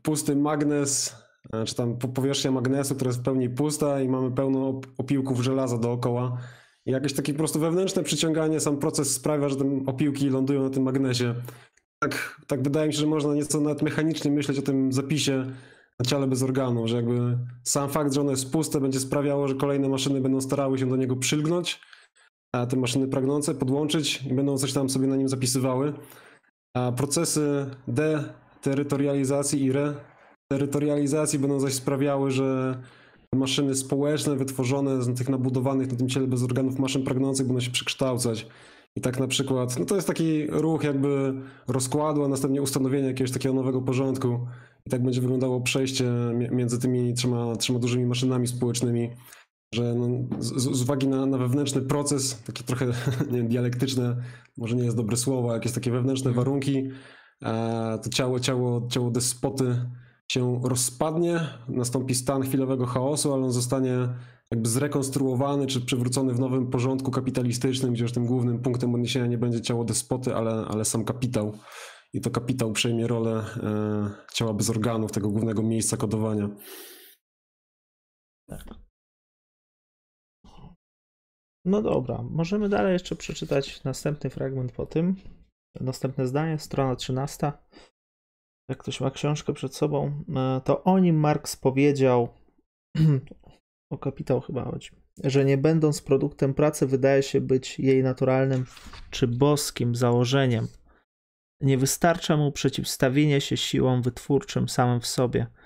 pusty magnes, e, czy tam powierzchnia magnesu, która jest w pełni pusta i mamy pełno opiłków żelaza dookoła. I jakieś takie po prostu wewnętrzne przyciąganie, sam proces sprawia, że te opiłki lądują na tym magnesie. Tak, tak wydaje mi się, że można nieco nawet mechanicznie myśleć o tym zapisie na ciele bez organu, że jakby sam fakt, że ono jest puste będzie sprawiało, że kolejne maszyny będą starały się do niego przylgnąć, a te maszyny pragnące podłączyć i będą coś tam sobie na nim zapisywały. A procesy deterytorializacji i reterytorializacji będą zaś sprawiały, że maszyny społeczne wytworzone z tych nabudowanych na tym ciele bez organów maszyn pragnących będą się przekształcać. I tak na przykład, no to jest taki ruch jakby rozkładu, a następnie ustanowienia jakiegoś takiego nowego porządku. I tak będzie wyglądało przejście między tymi trzema, trzema dużymi maszynami społecznymi że no, z, z, uwagi na, na, wewnętrzny proces, takie trochę nie wiem, dialektyczne, może nie jest dobre słowo, jakieś takie wewnętrzne warunki, e, to ciało, ciało, ciało despoty się rozpadnie, nastąpi stan chwilowego chaosu, ale on zostanie jakby zrekonstruowany czy przywrócony w nowym porządku kapitalistycznym, gdzie już tym głównym punktem odniesienia nie będzie ciało despoty, ale, ale sam kapitał. I to kapitał przejmie rolę e, ciała bez organów, tego głównego miejsca kodowania. Tak. No dobra, możemy dalej jeszcze przeczytać następny fragment po tym. Następne zdanie, strona 13. Jak ktoś ma książkę przed sobą, e, to o nim Marx powiedział, o kapitał chyba chodzi, że nie będąc produktem pracy, wydaje się być jej naturalnym czy boskim założeniem. Nie wystarcza mu przeciwstawienie się siłom wytwórczym samym w sobie –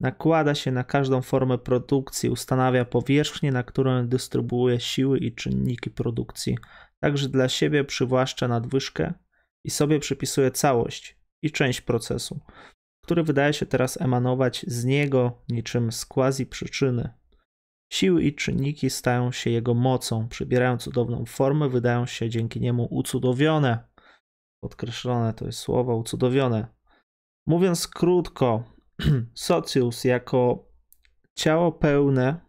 Nakłada się na każdą formę produkcji, ustanawia powierzchnię, na którą dystrybuuje siły i czynniki produkcji. Także dla siebie przywłaszcza nadwyżkę i sobie przypisuje całość i część procesu, który wydaje się teraz emanować z niego niczym z quasi przyczyny. Siły i czynniki stają się jego mocą, przybierają cudowną formę, wydają się dzięki niemu ucudowione. Podkreślone to jest słowo ucudowione. Mówiąc krótko, Socius jako ciało pełne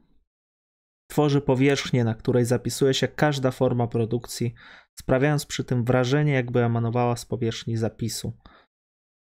tworzy powierzchnię, na której zapisuje się każda forma produkcji, sprawiając przy tym wrażenie, jakby emanowała z powierzchni zapisu.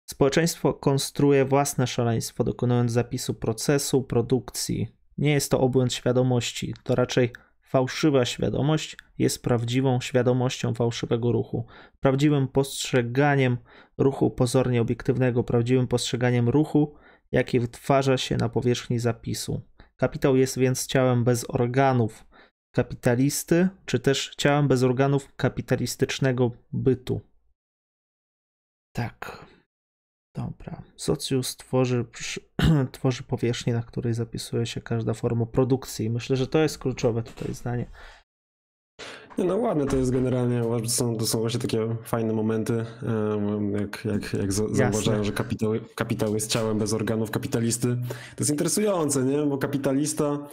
Społeczeństwo konstruuje własne szaleństwo, dokonując zapisu procesu produkcji. Nie jest to obłęd świadomości, to raczej fałszywa świadomość jest prawdziwą świadomością fałszywego ruchu, prawdziwym postrzeganiem ruchu pozornie obiektywnego, prawdziwym postrzeganiem ruchu jakie wytwarza się na powierzchni zapisu. Kapitał jest więc ciałem bez organów, kapitalisty, czy też ciałem bez organów kapitalistycznego bytu. Tak. Dobra. Socjus tworzy, tworzy powierzchnię, na której zapisuje się każda forma produkcji. Myślę, że to jest kluczowe tutaj zdanie. Nie, no ładne to jest generalnie, to są, to są właśnie takie fajne momenty, jak, jak, jak zauważają, że kapitał, kapitał jest ciałem bez organów kapitalisty. To jest interesujące, nie? Bo kapitalista,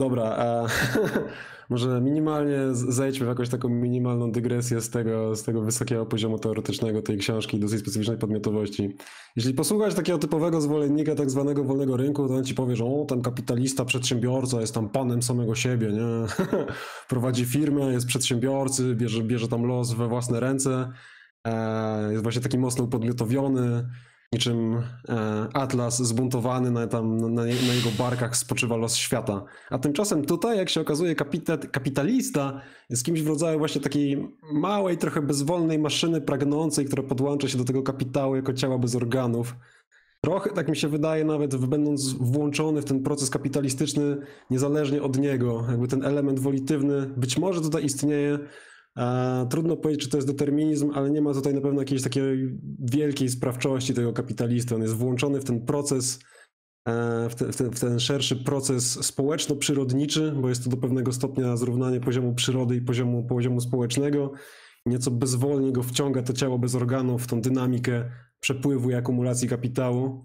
dobra, a może minimalnie zejdźmy w jakąś taką minimalną dygresję z tego, z tego wysokiego poziomu teoretycznego tej książki, dosyć specyficznej podmiotowości. Jeśli posłuchać takiego typowego zwolennika tak zwanego wolnego rynku, to on ci powie, że o, ten kapitalista, przedsiębiorca jest tam panem samego siebie, nie? Prowadzi firmę, jest przedsiębiorcy, bierze, bierze tam los we własne ręce, e, jest właśnie taki mocno upodmiotowiony, niczym e, Atlas zbuntowany, na, tam, na, na, jego barkach spoczywa los świata. A tymczasem tutaj, jak się okazuje, kapita, kapitalista jest kimś w rodzaju właśnie takiej małej, trochę bezwolnej maszyny pragnącej, która podłącza się do tego kapitału jako ciała bez organów. Trochę, tak mi się wydaje, nawet będąc włączony w ten proces kapitalistyczny, niezależnie od niego, jakby ten element wolitywny być może tutaj istnieje, Trudno powiedzieć, czy to jest determinizm, ale nie ma tutaj na pewno jakiejś takiej wielkiej sprawczości tego kapitalisty. On jest włączony w ten proces, e, w, w, ten, w ten szerszy proces społeczno-przyrodniczy, bo jest to do pewnego stopnia zrównanie poziomu przyrody i poziomu, poziomu społecznego. Nieco bezwolnie go wciąga to ciało bez organów w tą dynamikę przepływu i akumulacji kapitału.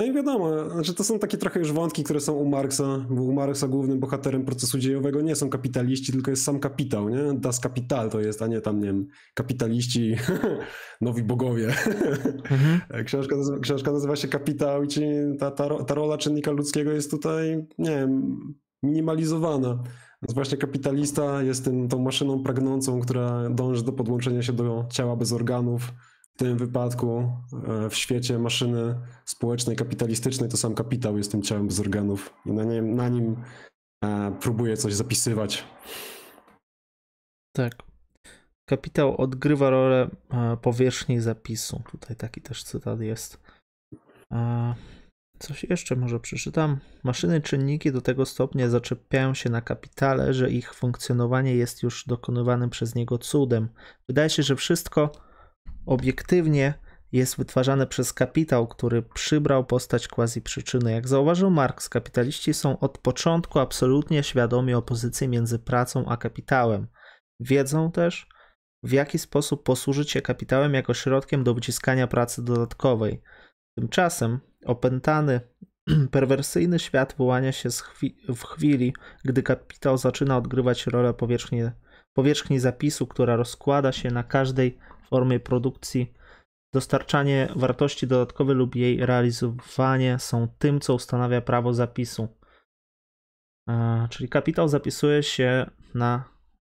No i wiadomo, znaczy to są takie trochę już wątki, które są u Marksa, bo u Marksa głównym bohaterem procesu dziejowego nie są kapitaliści, tylko jest sam kapitał, nie? Das Kapital to jest, a nie tam, nie wiem, kapitaliści, nowi bogowie. Mhm. książka, książka nazywa się Kapitał i ci, ta, ta, ta rola czynnika ludzkiego jest tutaj, nie wiem, minimalizowana. Więc właśnie kapitalista jest tym, tą maszyną pragnącą, która dąży do podłączenia się do ciała bez organów, tym wypadku e, w świecie maszyny społecznej, kapitalistycznej, to sam kapitał jest tym ciałem bez organów i na nim, na nim e, próbuje coś zapisywać. Tak. Kapitał odgrywa rolę e, powierzchni zapisu. Tutaj taki też cytat jest. Coś jeszcze może przeczytam. Maszyny czynniki do tego stopnia zaczepiają się na kapitale, że ich funkcjonowanie jest już dokonywanym przez niego cudem. Wydaje się, że wszystko obiektywnie jest wytwarzane przez kapitał, który przybrał postać quasi przyczyny. Jak zauważył Marx, kapitaliści są od początku absolutnie świadomi opozycji między pracą a kapitałem. Wiedzą też, w jaki sposób posłużyć się kapitałem jako środkiem do wyciskania pracy dodatkowej. Tymczasem opętany, perwersyjny świat wyłania się w chwili, gdy kapitał zaczyna odgrywać rolę powierzchni, powierzchni zapisu, która rozkłada się na każdej formie produkcji, dostarczanie wartości dodatkowej lub jej realizowanie są tym, co ustanawia prawo zapisu. Czyli kapitał zapisuje się na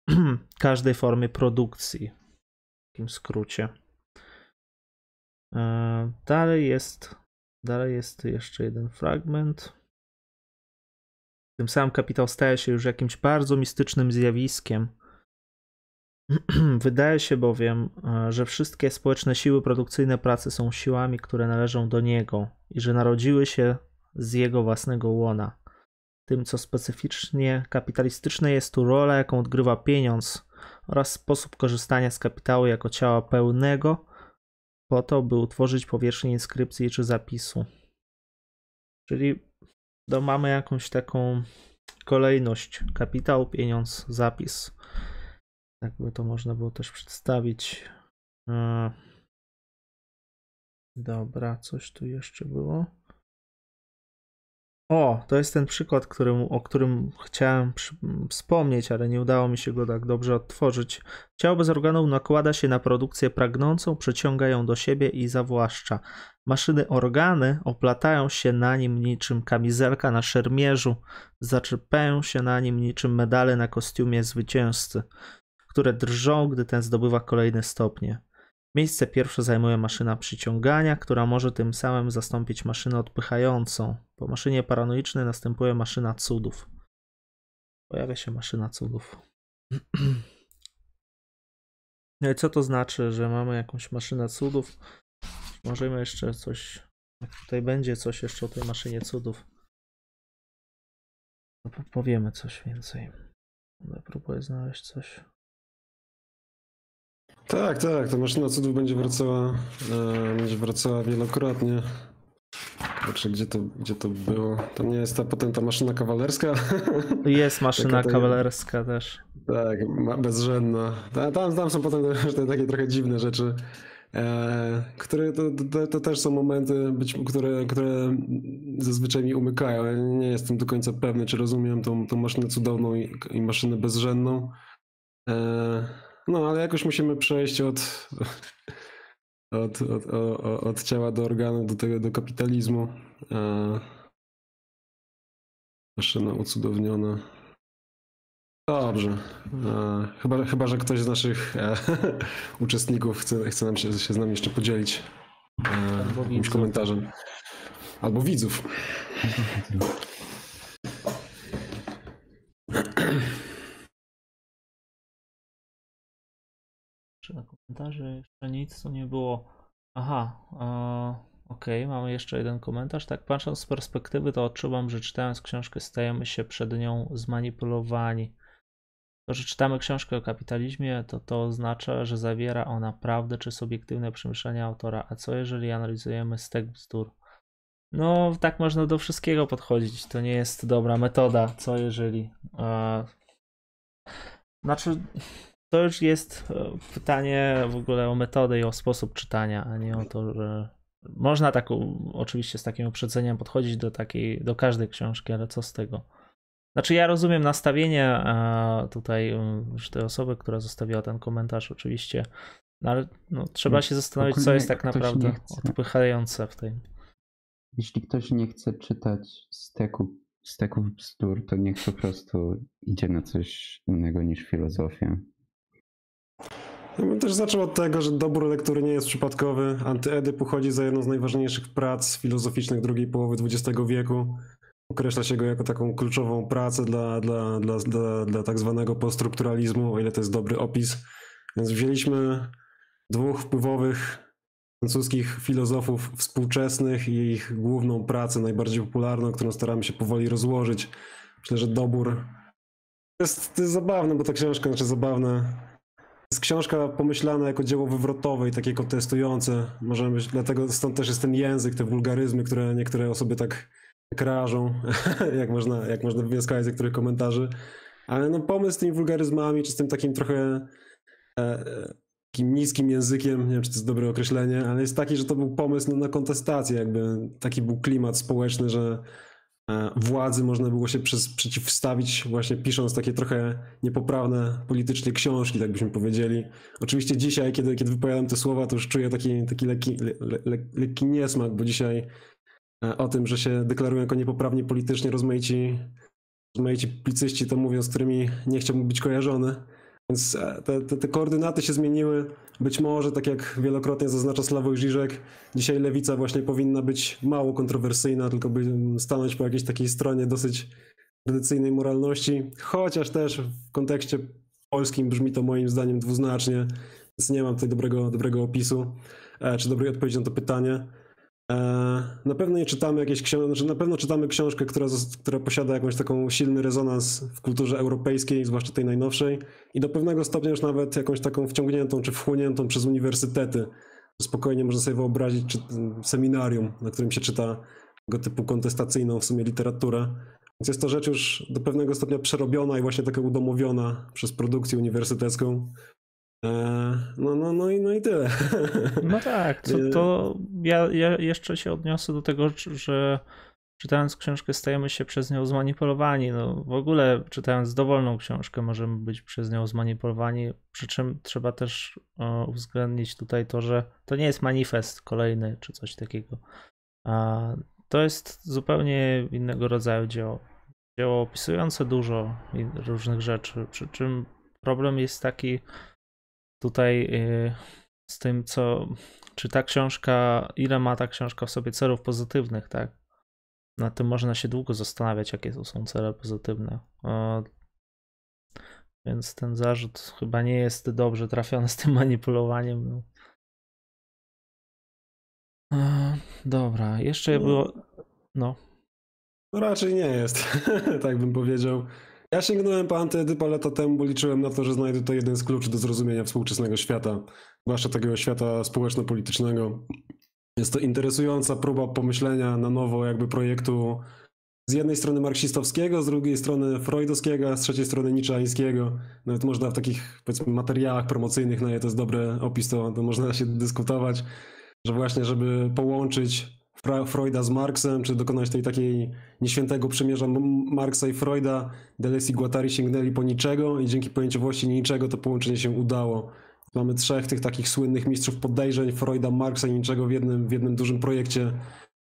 każdej formie produkcji. W takim skrócie. Dalej jest, dalej jest jeszcze jeden fragment. Tym samym kapitał staje się już jakimś bardzo mistycznym zjawiskiem, Wydaje się bowiem, e, że wszystkie społeczne siły produkcyjne pracy są siłami, które należą do niego i że narodziły się z jego własnego łona. Tym, co specyficznie kapitalistyczne jest tu rola, jaką odgrywa pieniądz oraz sposób korzystania z kapitału jako ciała pełnego, po to, by utworzyć powierzchnię inskrypcji czy zapisu. Czyli no, mamy jakąś taką kolejność: kapitał, pieniądz, zapis. Tak by to można było też przedstawić. E, dobra, coś tu jeszcze było. O, to jest ten przykład, którym, o którym chciałem przy, wspomnieć, ale nie udało mi się go tak dobrze odtworzyć. Ciało bez organów nakłada się na produkcję pragnącą, przeciąga ją do siebie i zawłaszcza. Maszyny organy oplatają się na nim niczym kamizelka na szermierzu, zaczepiają się na nim niczym medale na kostiumie zwycięzcy które drżą, gdy ten zdobywa kolejne stopnie. Miejsce pierwsze zajmuje maszyna przyciągania, która może tym samym zastąpić maszynę odpychającą. Po maszynie paranoicznej następuje maszyna cudów. Pojawia się maszyna cudów. No i co to znaczy, że mamy jakąś maszynę cudów? Możemy jeszcze coś. Jak tutaj będzie coś jeszcze o tej maszynie cudów. No powiemy coś więcej. Ja próbuję znaleźć coś. Tak, tak, ta maszyna cudów będzie wracała, e, będzie wracała wielokrotnie. Znaczy, gdzie to, gdzie to było? To nie jest ta potem ta maszyna kawalerska? Jest maszyna kawalerska też. Tak, bezrzędna. Ta- Tam, tam są potem te takie trochę dziwne rzeczy, e, które to, to, to też są momenty, być, które, które zazwyczaj mi umykają. Ja nie jestem do końca pewny, czy rozumiem tą, tą maszynę cudowną i, i maszynę bezrzędną. E, no, ale jakoś musimy przejść od, od, od, o- o- od ciała do organu, do tego, do kapitalizmu. E, maszyna ucudowniona. Dobrze. E, chyba, chyba, że ktoś z naszych e, uczestników chce, chce nam się, się z nami jeszcze podzielić jakimś komentarzem. Albo widzów. Na komentarze jeszcze nic tu nie było? Aha, e, okej, mamy jeszcze jeden komentarz. Tak, patrząc z perspektywy, to odczuwam, że czytając książkę stajemy się przed nią zmanipulowani. To, że czytamy książkę o kapitalizmie, to to oznacza, że zawiera ona prawdę czy subiektywne przemyślenia autora. A co jeżeli analizujemy stek bzdur? No, tak można do wszystkiego podchodzić. To nie jest dobra metoda. Co jeżeli? E, znaczy, to już jest e, pytanie w ogóle o metodę i o sposób czytania, a nie o to, że można tak oczywiście z takim uprzedzeniem podchodzić do takiej, do każdej książki, ale co z tego? Znaczy ja rozumiem nastawienie e, tutaj już tej osoby, która zostawiła ten komentarz oczywiście, no ale no, trzeba się zastanowić, co jest tak naprawdę odpychające w tej. Jeśli ktoś nie chce czytać steku, steków bzdur, to niech po prostu idzie na coś innego niż filozofię. Ja bym też zaczął od tego, że dobór lektury nie jest przypadkowy. Antyedyp uchodzi za jedną z najważniejszych prac filozoficznych drugiej połowy XX wieku. Określa się go jako taką kluczową pracę dla, dla, dla, dla, dla tak zwanego poststrukturalizmu, o ile to jest dobry opis. Więc wzięliśmy dwóch wpływowych francuskich filozofów współczesnych i ich główną pracę, najbardziej popularną, którą staramy się powoli rozłożyć. Myślę, że dobór jest, jest zabawne, bo ta książka, znaczy zabawne, jest książka pomyślana jako dzieło wywrotowe i takie kontestujące. Możemy być, dlatego stąd też jest ten język, te wulgaryzmy, które niektóre osoby tak, tak rażą, jak można, jak można wywnioskować z niektórych komentarzy. Ale no pomysł z tymi wulgaryzmami, czy z tym takim trochę e, takim niskim językiem, nie wiem czy to jest dobre określenie, ale jest taki, że to był pomysł no, na kontestację, jakby taki był klimat społeczny, że władzy można było się przez, przeciwstawić właśnie pisząc takie trochę niepoprawne politycznie książki, tak byśmy powiedzieli. Oczywiście dzisiaj, kiedy, kiedy wypowiadam te słowa, to już czuję taki, taki lekki, le, le, le, lekki niesmak, bo dzisiaj e, o tym, że się deklarują jako niepoprawnie politycznie rozmaici, rozmaici publicyści, to mówią, z którymi nie chciałbym być kojarzony. Więc e, te, te, te koordynaty się zmieniły. Być może, tak jak wielokrotnie zaznacza Sławoj Żyżek, dzisiaj lewica właśnie powinna być mało kontrowersyjna, tylko by stanąć po jakiejś takiej stronie dosyć tradycyjnej moralności, chociaż też w kontekście polskim brzmi to moim zdaniem dwuznacznie, więc nie mam tutaj dobrego, dobrego opisu, e, czy dobrej odpowiedzi na to pytanie. E, Na pewno nie czytamy jakiejś książki, znaczy na pewno czytamy książkę, która, która posiada jakąś taką silny rezonans w kulturze europejskiej, zwłaszcza tej najnowszej i do pewnego stopnia już nawet jakąś taką wciągniętą czy wchłoniętą przez uniwersytety. Spokojnie można sobie wyobrazić czy, seminarium, na którym się czyta tego typu kontestacyjną w sumie literaturę. Więc jest to rzecz już do pewnego stopnia przerobiona i właśnie taka udomowiona przez produkcję uniwersytecką. E, No, no, no, i, no i tyle. No tak, to, to ja, ja jeszcze się odniosę do tego, że czytając książkę stajemy się przez nią zmanipulowani. No, w ogóle czytając dowolną książkę możemy być przez nią zmanipulowani, przy czym trzeba też e, uwzględnić tutaj to, że to nie jest manifest kolejny czy coś takiego. A to jest zupełnie innego rodzaju dzieło. Dzieło opisujące dużo różnych rzeczy, przy czym problem jest taki tutaj y, z tym, co czy ta książka, ile ma ta książka w sobie celów pozytywnych, tak? Nad tym można się długo zastanawiać, jakie to są cele pozytywne. Więc ten zarzut chyba nie jest dobrze trafiony z tym manipulowaniem. No. E, Dobra, jeszcze No. było. No raczej nie jest, tak bym powiedział. Ja sięgnąłem po antyedypa lata temu, bo liczyłem na to, że znajdę to jeden z kluczy do zrozumienia współczesnego świata, zwłaszcza takiego świata społeczno-politycznego. Jest to interesująca próba pomyślenia na nowo jakby projektu z jednej strony marksistowskiego, z drugiej strony freudowskiego, a z trzeciej strony niczeańskiego. Nawet można w takich powiedzmy materiałach promocyjnych, no to jest dobry opis, to, to można się dyskutować, że właśnie żeby połączyć Freuda z Marksem, czy dokonać tej takiej nieświętego przymierza Marksa i Freuda, Deleuze i Guattari sięgnęli po niczego i dzięki pojęciu właśnie niczego to połączenie się udało. Mamy trzech tych takich słynnych mistrzów podejrzeń, Freuda, Marksa i niczego w jednym, w jednym dużym projekcie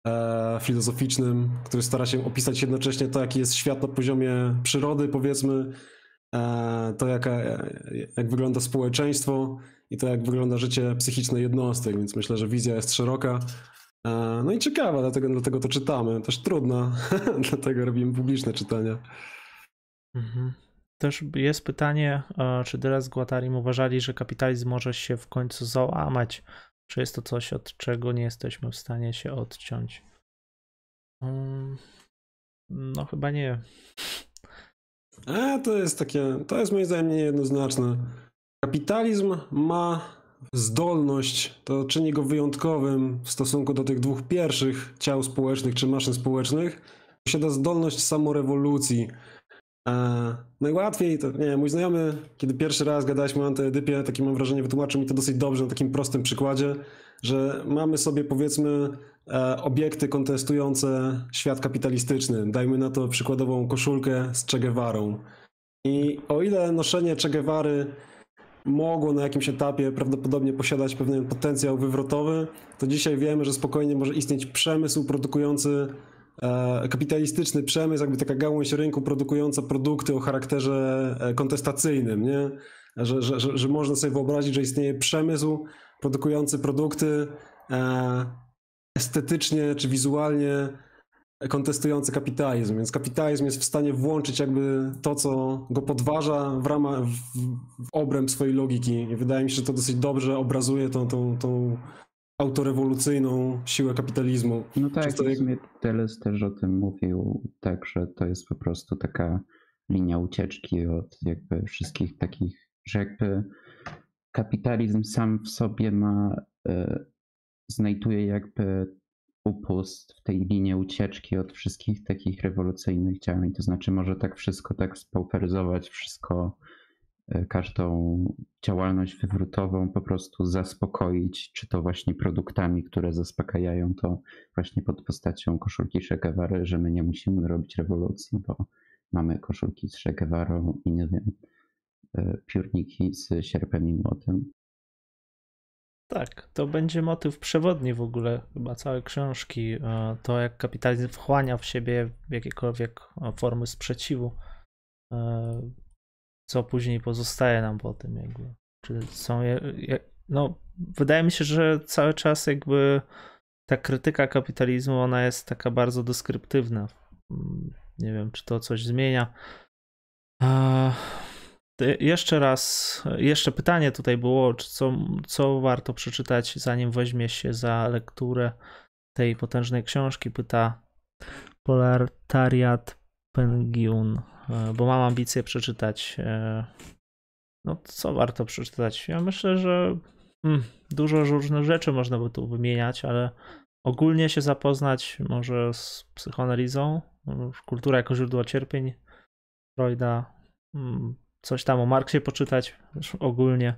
e, filozoficznym, który stara się opisać jednocześnie to, jaki jest świat na poziomie przyrody, powiedzmy, e, to jaka, jak wygląda społeczeństwo i to, jak wygląda życie psychiczne jednostek, więc myślę, że wizja jest szeroka. E, no i ciekawa, dlatego, dlatego to czytamy. Też trudna, dlatego robimy publiczne czytania. Mhm. Też jest pytanie, e, czy teraz z Guattarim uważali, że kapitalizm może się w końcu załamać? Czy jest to coś, od czego nie jesteśmy w stanie się odciąć? Mm, no, chyba nie. E, to jest takie, to jest moim zdaniem niejednoznaczne. Kapitalizm ma zdolność, to czyni go wyjątkowym w stosunku do tych dwóch pierwszych ciał społecznych czy maszyn społecznych. Posiada zdolność samorewolucji. E, najłatwiej, to nie mój znajomy, kiedy pierwszy raz gadaliśmy o antyedypie, takie mam wrażenie, wytłumaczył mi to dosyć dobrze na takim prostym przykładzie, że mamy sobie powiedzmy e, obiekty kontestujące świat kapitalistyczny. Dajmy na to przykładową koszulkę z Che Guevarą. I o ile noszenie Che Guevary mogło na jakimś etapie prawdopodobnie posiadać pewien potencjał wywrotowy, to dzisiaj wiemy, że spokojnie może istnieć przemysł produkujący e, kapitalistyczny przemysł, jakby taka gałąź rynku produkująca produkty o charakterze e, kontestacyjnym, nie? Że, że, że, że można sobie wyobrazić, że istnieje przemysł produkujący produkty e, estetycznie czy wizualnie kontestujący kapitalizm, więc kapitalizm jest w stanie włączyć jakby to, co go podważa w ramach, w, w obręb swojej logiki i wydaje mi się, że to dosyć dobrze obrazuje tą, tą, tą autorewolucyjną siłę kapitalizmu. No tak, to... sumie Teles też o tym mówił, tak, że to jest po prostu taka linia ucieczki od jakby wszystkich takich, że jakby kapitalizm sam w sobie ma, y, znajduje jakby upust w tej linii ucieczki od wszystkich takich rewolucyjnych działań. To znaczy może tak wszystko tak spauperyzować, wszystko, e, każdą działalność wywrótową po prostu zaspokoić, czy to właśnie produktami, które zaspokajają to właśnie pod postacią koszulki Che Guevary, że my nie musimy robić rewolucji, bo mamy koszulki z Che Guevarą i nie wiem, e, piórniki z sierpem i młotem. Tak, to będzie motyw przewodni w ogóle chyba całej książki. E, to jak kapitalizm wchłania w siebie jakiekolwiek formy sprzeciwu, e, co później pozostaje nam po tym jakby. Czy są, no wydaje mi się, że cały czas jakby ta krytyka kapitalizmu, ona jest taka bardzo deskryptywna. Mm, nie wiem, czy to coś zmienia. Jeszcze raz, jeszcze pytanie tutaj było, co, co warto przeczytać, zanim weźmie się za lekturę tej potężnej książki, pyta Polartariat Pengiun, e, bo mam ambicje przeczytać. E, no, co warto przeczytać? Ja myślę, że hmm, dużo różnych rzeczy można by tu wymieniać, ale ogólnie się zapoznać może z psychoanalizą, kultura jako źródło cierpień Freuda, hmm, coś tam o Marksie poczytać ogólnie.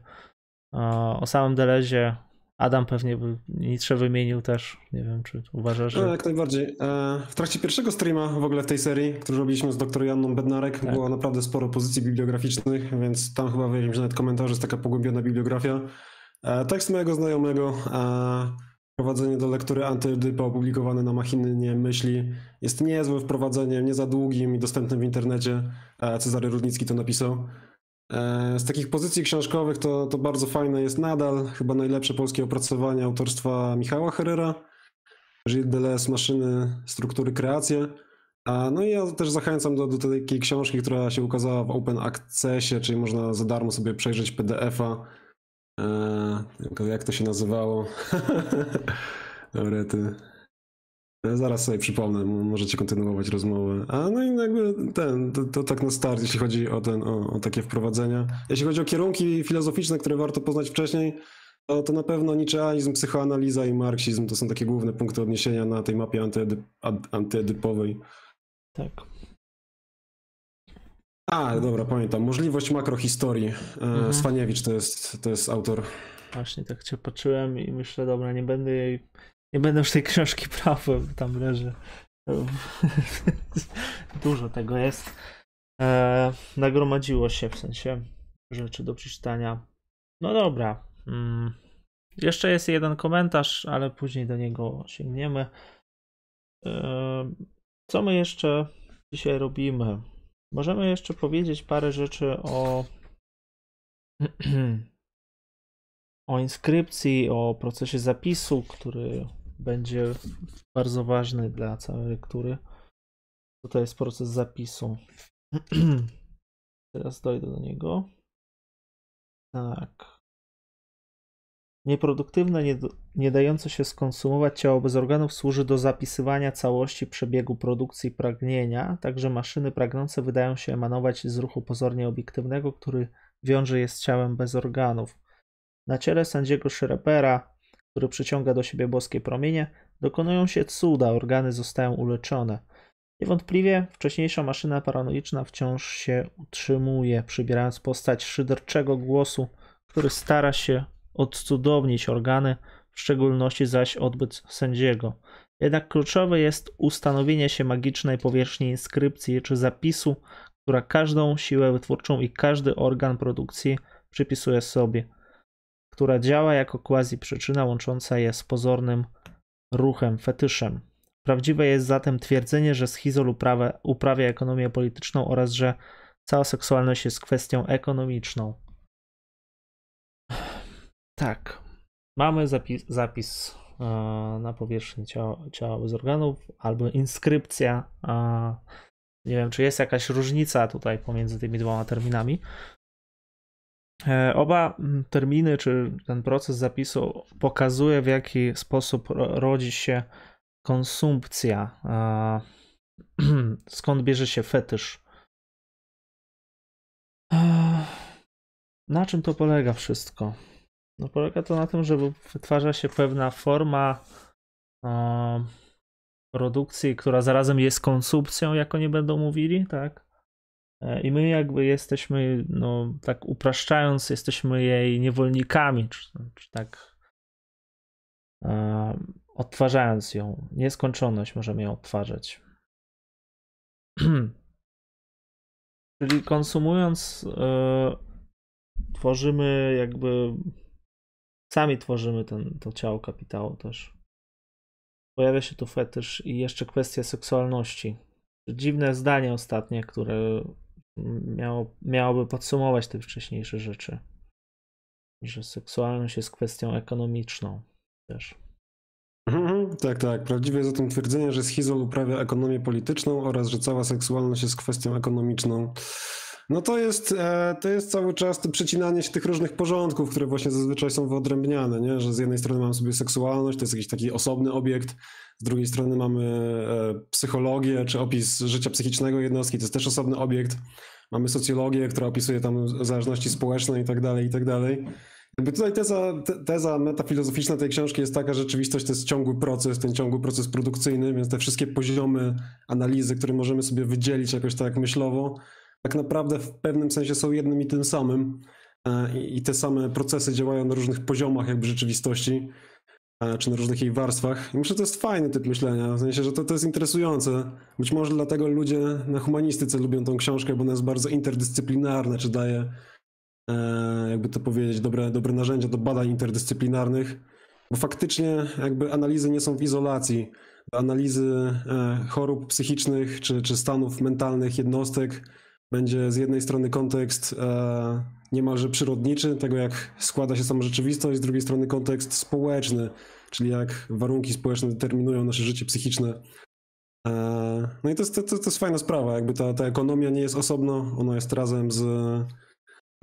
O samym Delezie Adam pewnie by Nietzsche wymienił też. Nie wiem, czy uważasz, że... No, jak najbardziej. E, w trakcie pierwszego streama w ogóle w tej serii, który robiliśmy z dr Janną Bednarek, tak. było naprawdę sporo pozycji bibliograficznych, więc tam chyba w jakimś nawet komentarzu jest taka pogłębiona bibliografia. E, tekst mojego znajomego e, Wprowadzenie do lektury Antydypa opublikowane na Machinie Myśli jest niezłym wprowadzeniem, nie za długim i dostępnym w internecie. Cezary Rudnicki to napisał. E, z takich pozycji książkowych to, to bardzo fajne jest nadal chyba najlepsze polskie opracowanie autorstwa Michała Herrera. Gilles Deleuze, Maszyny, Struktury, Kreacje. No i ja też zachęcam do, do takiej książki, która się ukazała w Open Accessie, czyli można za darmo sobie przejrzeć PDF-a Eee, jak to się nazywało? Dobra, ty. Zaraz sobie przypomnę, możecie kontynuować rozmowę. A no i jakby ten, to, to tak na start, jeśli chodzi o, ten, o, o, takie wprowadzenia. Jeśli chodzi o kierunki filozoficzne, które warto poznać wcześniej, to, to na pewno niczeanizm, psychoanaliza i marksizm to są takie główne punkty odniesienia na tej mapie antyedyp, antyedypowej. Tak. A, dobra, pamiętam. Możliwość makrohistorii. E, mhm. Swaniewicz to jest, to jest autor. Właśnie tak cię patrzyłem i myślę, dobra, nie będę jej, nie będę już tej książki brał, bo tam leży. Dużo tego jest. E, nagromadziło się w sensie rzeczy do przeczytania. No dobra. Mm. Jeszcze jest jeden komentarz, ale później do niego sięgniemy. E, co my jeszcze dzisiaj robimy? Możemy jeszcze powiedzieć parę rzeczy o, o inskrypcji, o procesie zapisu, który będzie bardzo ważny dla całej lektury. To jest proces zapisu? Teraz dojdę do niego. Tak. Nieproduktywne, nie, nie dające się skonsumować ciało bez organów służy do zapisywania całości przebiegu produkcji pragnienia, także maszyny pragnące wydają się emanować z ruchu pozornie obiektywnego, który wiąże je z ciałem bez organów. Na ciele sędziego Schreppera, który przyciąga do siebie boskie promienie, dokonują się cuda, organy zostają uleczone. Niewątpliwie wcześniejsza maszyna paranoiczna wciąż się utrzymuje, przybierając postać szyderczego głosu, który stara się odcudownić organy, w szczególności zaś odbyt sędziego. Jednak kluczowe jest ustanowienie się magicznej powierzchni inskrypcji czy zapisu, która każdą siłę wytwórczą i każdy organ produkcji przypisuje sobie, która działa jako quasi przyczyna łącząca je z pozornym ruchem, fetyszem. Prawdziwe jest zatem twierdzenie, że schizol uprawia, uprawia ekonomię polityczną oraz że cała seksualność jest kwestią ekonomiczną. Tak. Mamy zapis, zapis e, na powierzchni ciała, ciała bez organów albo inskrypcja. E, nie wiem, czy jest jakaś różnica tutaj pomiędzy tymi dwoma terminami. E, oba terminy, czy ten proces zapisu pokazuje, w jaki sposób rodzi się konsumpcja. Skąd bierze się fetysz? Na czym to polega wszystko? No polega to na tym, że wytwarza się pewna forma e, produkcji, która zarazem jest konsumpcją, jak oni będą mówili, tak? E, I my jakby jesteśmy, no tak upraszczając, jesteśmy jej niewolnikami, czy, czy tak e, odtwarzając ją. Nieskończoność możemy ją odtwarzać. Czyli konsumując, tworzymy jakby Sami tworzymy ten, to ciało kapitału też. Pojawia się tu fetysz i jeszcze kwestia seksualności. Dziwne zdanie ostatnie, które miało, miałoby podsumować te wcześniejsze rzeczy. Że seksualność jest kwestią ekonomiczną też. Mhm, tak, tak. Prawdziwe jest zatem twierdzenie, że schizol uprawia ekonomię polityczną oraz że cała seksualność jest kwestią ekonomiczną. No to jest, e, to jest cały czas to przecinanie się tych różnych porządków, które właśnie zazwyczaj są wyodrębniane, nie? że z jednej strony mamy sobie seksualność, to jest jakiś taki osobny obiekt, z drugiej strony mamy e, psychologię czy opis życia psychicznego jednostki, to jest też osobny obiekt. Mamy socjologię, która opisuje tam zależności społeczne i tak dalej, i tak dalej. Jakby tutaj teza, teza metafilozoficzna tej książki jest taka, że rzeczywistość to jest ciągły proces, ten ciągły proces produkcyjny, więc te wszystkie poziomy analizy, które możemy sobie wydzielić jakoś tak myślowo, tak naprawdę w pewnym sensie są jednym i tym samym e, i te same procesy działają na różnych poziomach jakby rzeczywistości, e, czy na różnych jej warstwach. I myślę, że to jest fajny typ myślenia, w sensie, że to, to jest interesujące. Być może dlatego ludzie na humanistyce lubią tą książkę, bo ona jest bardzo interdyscyplinarna, czy daje, e, jakby to powiedzieć, dobre, dobre narzędzia do badań interdyscyplinarnych, bo faktycznie jakby analizy nie są w izolacji. Analizy chorób psychicznych czy, czy stanów mentalnych jednostek będzie z jednej strony kontekst e, niemalże przyrodniczy, tego jak składa się sama rzeczywistość, z drugiej strony kontekst społeczny, czyli jak warunki społeczne determinują nasze życie psychiczne. E, no i to jest, to, to jest fajna sprawa, jakby ta, ta ekonomia nie jest osobno, ona jest razem z,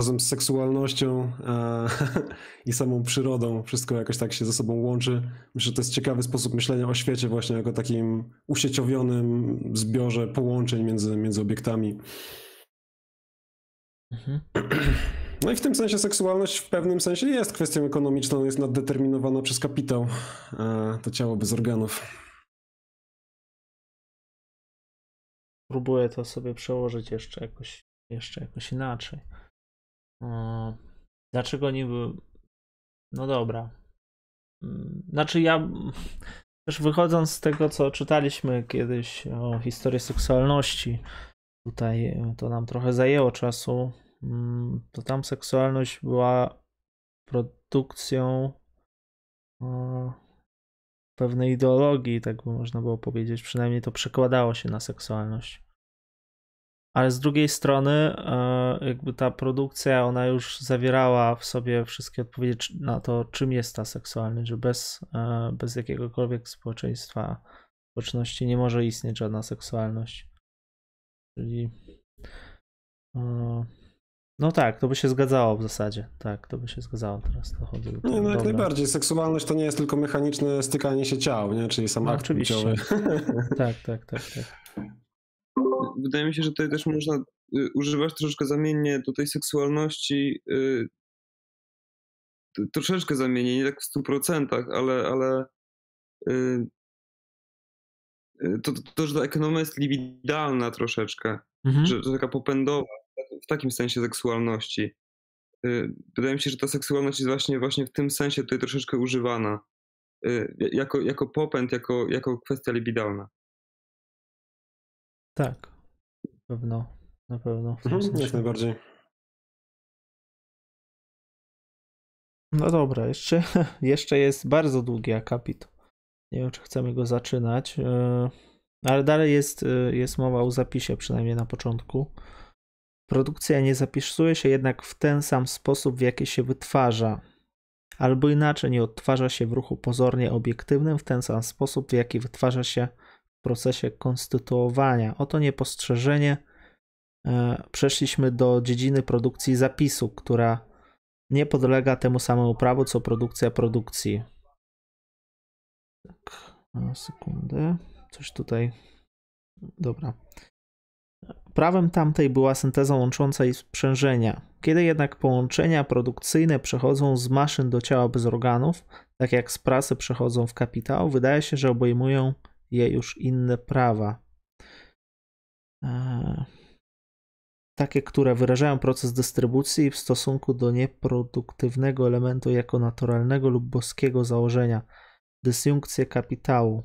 razem z seksualnością a, i samą przyrodą. Wszystko jakoś tak się ze sobą łączy. Myślę, że to jest ciekawy sposób myślenia o świecie właśnie jako takim usieciowionym zbiorze połączeń między, między obiektami. Mhm. No i w tym sensie seksualność w pewnym sensie jest kwestią ekonomiczną, jest naddeterminowana przez kapitał, a to ciało bez organów. Próbuję to sobie przełożyć jeszcze jakoś, jeszcze jakoś inaczej. Dlaczego niby. No dobra. Znaczy, ja też wychodząc z tego, co czytaliśmy kiedyś o historii seksualności, tutaj to nam trochę zajęło czasu, mm, to tam seksualność była produkcją pewnej ideologii, tak by można było powiedzieć. Przynajmniej to przekładało się na seksualność. Ale z drugiej strony, e, jakby ta produkcja, ona już zawierała w sobie wszystkie odpowiedzi na to, czym jest ta seksualność, że bez, e, bez jakiegokolwiek społeczeństwa, społeczności nie może istnieć żadna seksualność. Czyli. E, no tak, to by się zgadzało w zasadzie. Tak, to by się zgadzało teraz. To chodzi do nie, no jak najbardziej. Seksualność to nie jest tylko mechaniczne stykanie się ciał, nie? czyli sam no, akt oczywiście. tak, tak, tak, tak wydaje mi się, że tutaj też można y, używać troszeczkę zamiennie do tej seksualności, y, troszeczkę zamiennie, nie tak w stu procentach, ale, ale y, to, to, to, że ta ekonomia jest libidalna troszeczkę, mhm. że, że taka popędowa, w takim sensie seksualności. Wydaje mi się, że ta seksualność jest właśnie, właśnie w tym sensie tutaj troszeczkę używana. Jako, jako popęd, jako, jako kwestia libidalna. Tak, na pewno, na pewno. Mhm, jak najbardziej. No dobra, jeszcze, jeszcze jest bardzo długi akapit. Nie wiem, czy chcemy go zaczynać, e, ale dalej jest, e, jest mowa o zapisie, przynajmniej na początku. Produkcja nie zapisuje się jednak w ten sam sposób, w jaki się wytwarza, albo inaczej nie odtwarza się w ruchu pozornie obiektywnym w ten sam sposób, w jaki wytwarza się w procesie konstytuowania. Oto niepostrzeżenie e, przeszliśmy do dziedziny produkcji zapisu, która nie podlega temu samemu prawu co produkcja produkcji. Tak, sekundę. Coś tutaj. Dobra. Prawem tamtej była synteza łącząca i sprzężenia. Kiedy jednak połączenia produkcyjne przechodzą z maszyn do ciała bez organów, tak jak z prasy przechodzą w kapitał, wydaje się, że obejmują je już inne prawa. E, takie, które wyrażają proces dystrybucji w stosunku do nieproduktywnego elementu jako naturalnego lub boskiego założenia, dysjunkcję kapitału.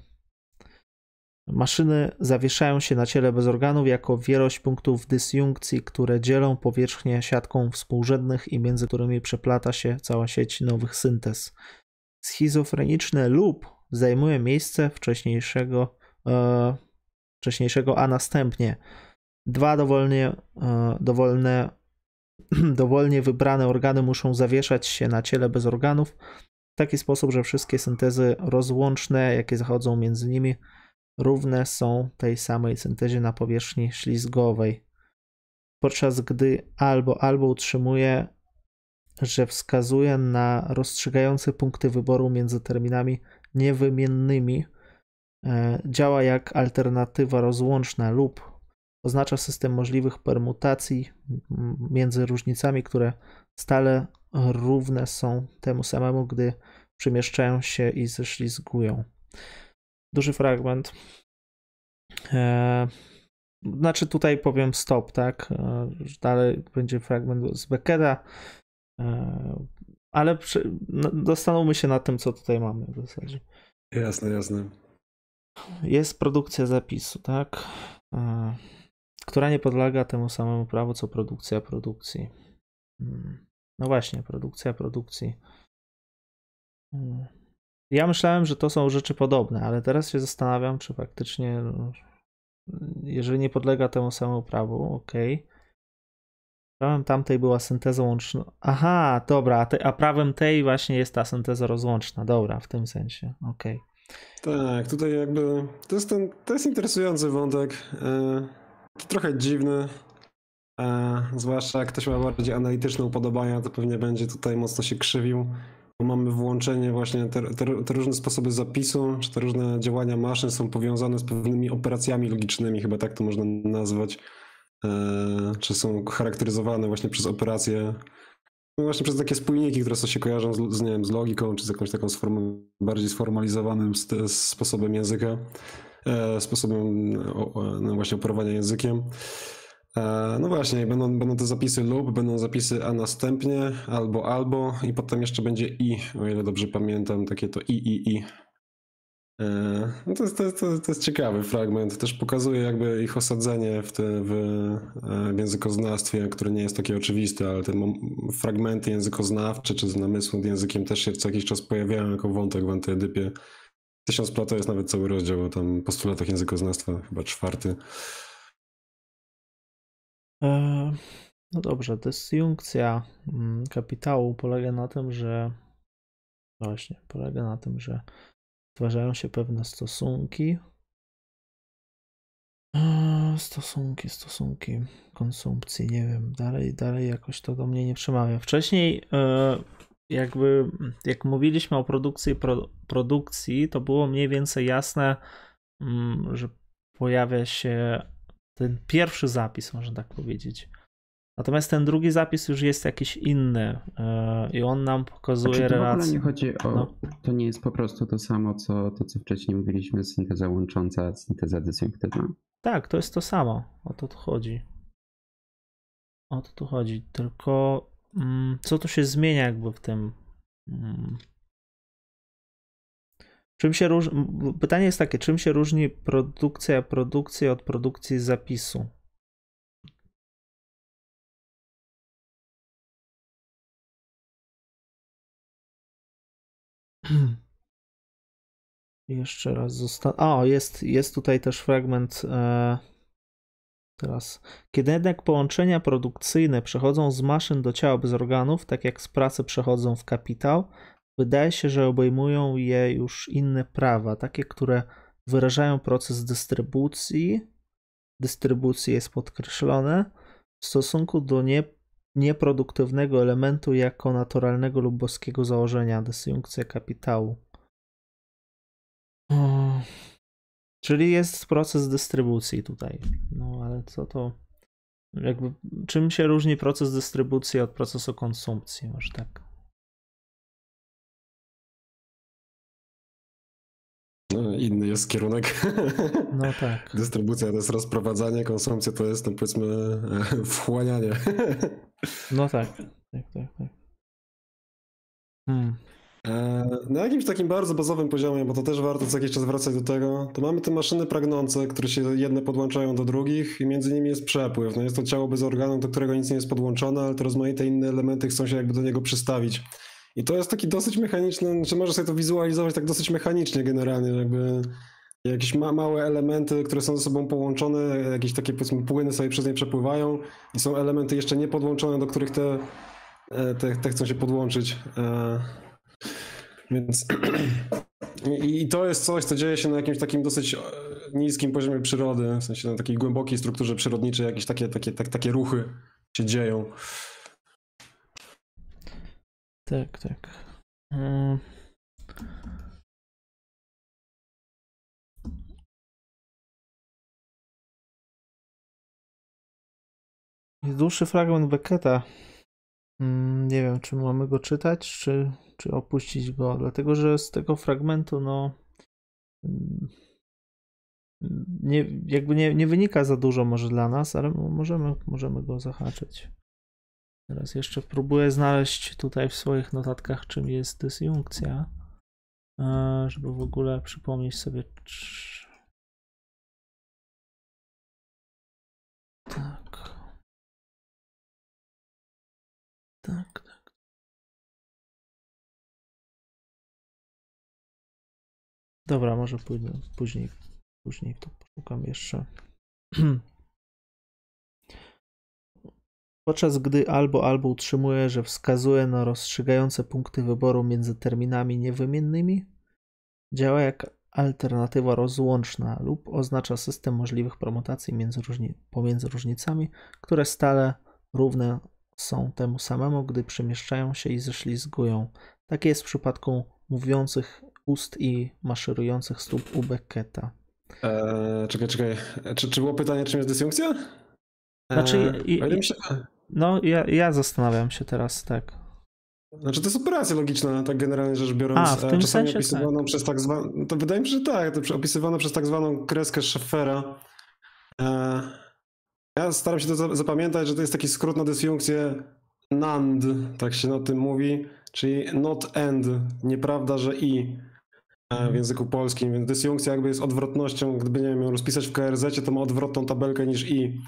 Maszyny zawieszają się na ciele bez organów jako wielość punktów dysjunkcji, które dzielą powierzchnię siatką współrzędnych i między którymi przeplata się cała sieć nowych syntez. Schizofreniczne lub zajmuje miejsce wcześniejszego, e, wcześniejszego, a następnie dwa dowolnie, e, dowolne, dowolnie wybrane organy muszą zawieszać się na ciele bez organów w taki sposób, że wszystkie syntezy rozłączne, jakie zachodzą między nimi, równe są tej samej syntezie na powierzchni ślizgowej. Podczas gdy albo albo utrzymuje, że wskazuje na rozstrzygające punkty wyboru między terminami niewymiennymi e, działa jak alternatywa rozłączna lub oznacza system możliwych permutacji między różnicami, które stale równe są temu samemu, gdy przemieszczają się i ześlizgują. Duży fragment. E, znaczy tutaj powiem stop, tak? E, dalej będzie fragment z Beckera, ale przy, no, zastanówmy się na tym, co tutaj mamy w zasadzie. Jasne, jasne. Jest produkcja zapisu, tak? E, która nie podlega temu samemu prawu, co produkcja produkcji. Hmm. No właśnie, produkcja produkcji. Hmm. Ja myślałem, że to są rzeczy podobne, ale teraz się zastanawiam, czy faktycznie, no, jeżeli nie podlega temu samemu prawu, ok, Prawem tamtej była synteza łączna. Aha, dobra, a, te, a prawem tej właśnie jest ta synteza rozłączna. Dobra, w tym sensie. Okay. Tak, tutaj jakby to jest, ten, to jest interesujący wątek. E, trochę dziwny. E, zwłaszcza jak ktoś ma bardziej analityczne upodobania, to pewnie będzie tutaj mocno się krzywił. Bo mamy włączenie właśnie, te, te, te, różne sposoby zapisu, czy te różne działania maszyn są powiązane z pewnymi operacjami logicznymi, chyba tak to można nazwać. E, czy są charakteryzowane właśnie przez operacje no właśnie przez takie spójniki, które się kojarzą z, z, nie wiem, z logiką, czy z jakąś taką bardziej sformalizowanym sposobem języka, e, sposobem o, no właśnie operowania językiem. E, no właśnie, będą, będą te zapisy lub, będą zapisy a następnie, albo albo i potem jeszcze będzie i, o ile dobrze pamiętam, takie to i, i, i. E, no to, jest, to, to, to jest ciekawy fragment. Też pokazuje jakby ich osadzenie w, te, w, e, w językoznawstwie, które nie jest takie oczywiste, ale te fragmenty językoznawcze czy z namysłu nad językiem też się co jakiś czas pojawiają jako wątek w antyedypie. Tysiąc plat to jest nawet cały rozdział o tam postulatach językoznawstwa, chyba czwarty. E, no dobrze, dysjunkcja mm, kapitału polega na tym, że właśnie, polega na tym, że Stwarzają się pewne stosunki. Stosunki, stosunki konsumpcji, nie wiem, dalej, dalej jakoś to do mnie nie przemawia. Wcześniej e, jakby jak mówiliśmy o produkcji pro, produkcji, to było mniej więcej jasne, mm, że pojawia się ten pierwszy zapis, można tak powiedzieć. Natomiast ten drugi zapis już jest jakiś inny e, i on nam pokazuje znaczy, relację. W ogóle nie chodzi o. No. To nie jest po prostu to samo, co to, co wcześniej mówiliśmy, synteza łącząca, synteza dysjunktywna. Tak, to jest to samo. O to tu chodzi. O to tu chodzi. Tylko mm, co tu się zmienia, jakby w tym. Mm, czym się różni. Pytanie jest takie, czym się różni produkcja produkcji od produkcji zapisu? Jeszcze raz zostanę. O, jest, jest tutaj też fragment. E... Teraz. Kiedy jednak połączenia produkcyjne przechodzą z maszyn do ciała bez organów, tak jak z pracy przechodzą w kapitał, wydaje się, że obejmują je już inne prawa, takie, które wyrażają proces dystrybucji. Dystrybucji jest podkreślone w stosunku do nie, nieproduktywnego elementu jako naturalnego lub boskiego założenia, dysjunkcja kapitału. Czyli jest proces dystrybucji tutaj. No ale co to. Jakby, czym się różni proces dystrybucji od procesu konsumpcji? Może tak. Inny jest kierunek. No tak. Dystrybucja to jest rozprowadzanie, konsumpcja to jest, no powiedzmy, wchłanianie. No tak. Tak, tak, tak. Hmm. E, na jakimś takim bardzo bazowym poziomie, bo to też warto co jakiś czas wracać do tego, to mamy te maszyny pragnące, które się jedne podłączają do drugich i między nimi jest przepływ. No jest to ciało bez organu, do którego nic nie jest podłączone, ale te rozmaite inne elementy chcą się jakby do niego przystawić. I to jest taki dosyć mechaniczny, czy możesz sobie to wizualizować tak dosyć mechanicznie generalnie, jakby jakieś ma małe elementy, które są ze sobą połączone, jakieś takie powiedzmy płyny sobie przez nie przepływają i są elementy jeszcze niepodłączone, do których te, e, te, te chcą się podłączyć. E, więc i to jest coś, co dzieje się na jakimś takim dosyć e, niskim poziomie przyrody, w sensie na takiej głębokiej strukturze przyrodniczej, jakieś takie, takie, tak, takie ruchy się dzieją. Tak, tak. Hmm. Jest dłuższy fragment Becketa. Hmm, nie wiem, czy mamy go czytać, czy, czy opuścić go, dlatego że z tego fragmentu, no. Hmm, nie, jakby nie, nie wynika za dużo może dla nas, ale możemy, możemy go zahaczyć. Teraz jeszcze próbuję znaleźć tutaj w swoich notatkach, czym jest dysjunkcja, e, żeby w ogóle przypomnieć sobie. Tak. Tak, tak. Dobra, może pójdę później, później to poszukam jeszcze. podczas gdy albo albo utrzymuje, że wskazuje na rozstrzygające punkty wyboru między terminami niewymiennymi, działa jak alternatywa rozłączna lub oznacza system możliwych promutacji między różni, pomiędzy różnicami, które stale równe są temu samemu, gdy przemieszczają się i ześlizgują. Tak jest w przypadku mówiących ust i maszerujących stóp u Becketa. Eee, czekaj, czekaj. Czy, czy było pytanie, czym jest dysjunkcja? Eee, znaczy, i, i, się... no ja, ja zastanawiam się teraz, tak. Znaczy to jest operacja logiczna, tak generalnie rzecz biorąc. A, w tym czasami sensie opisywaną tak. przez tak zwaną, to wydaje mi się, że tak, to opisywane przez tak zwaną kreskę Schaeffera. Eee, ja staram się to zapamiętać, że to jest taki skrót na dysjunkcję NAND, tak się o tym mówi, czyli not end, nieprawda, że i e, w języku polskim, więc dysjunkcja jakby jest odwrotnością, gdyby nie wiem, ją rozpisać w KRZ, to ma odwrotną tabelkę niż i.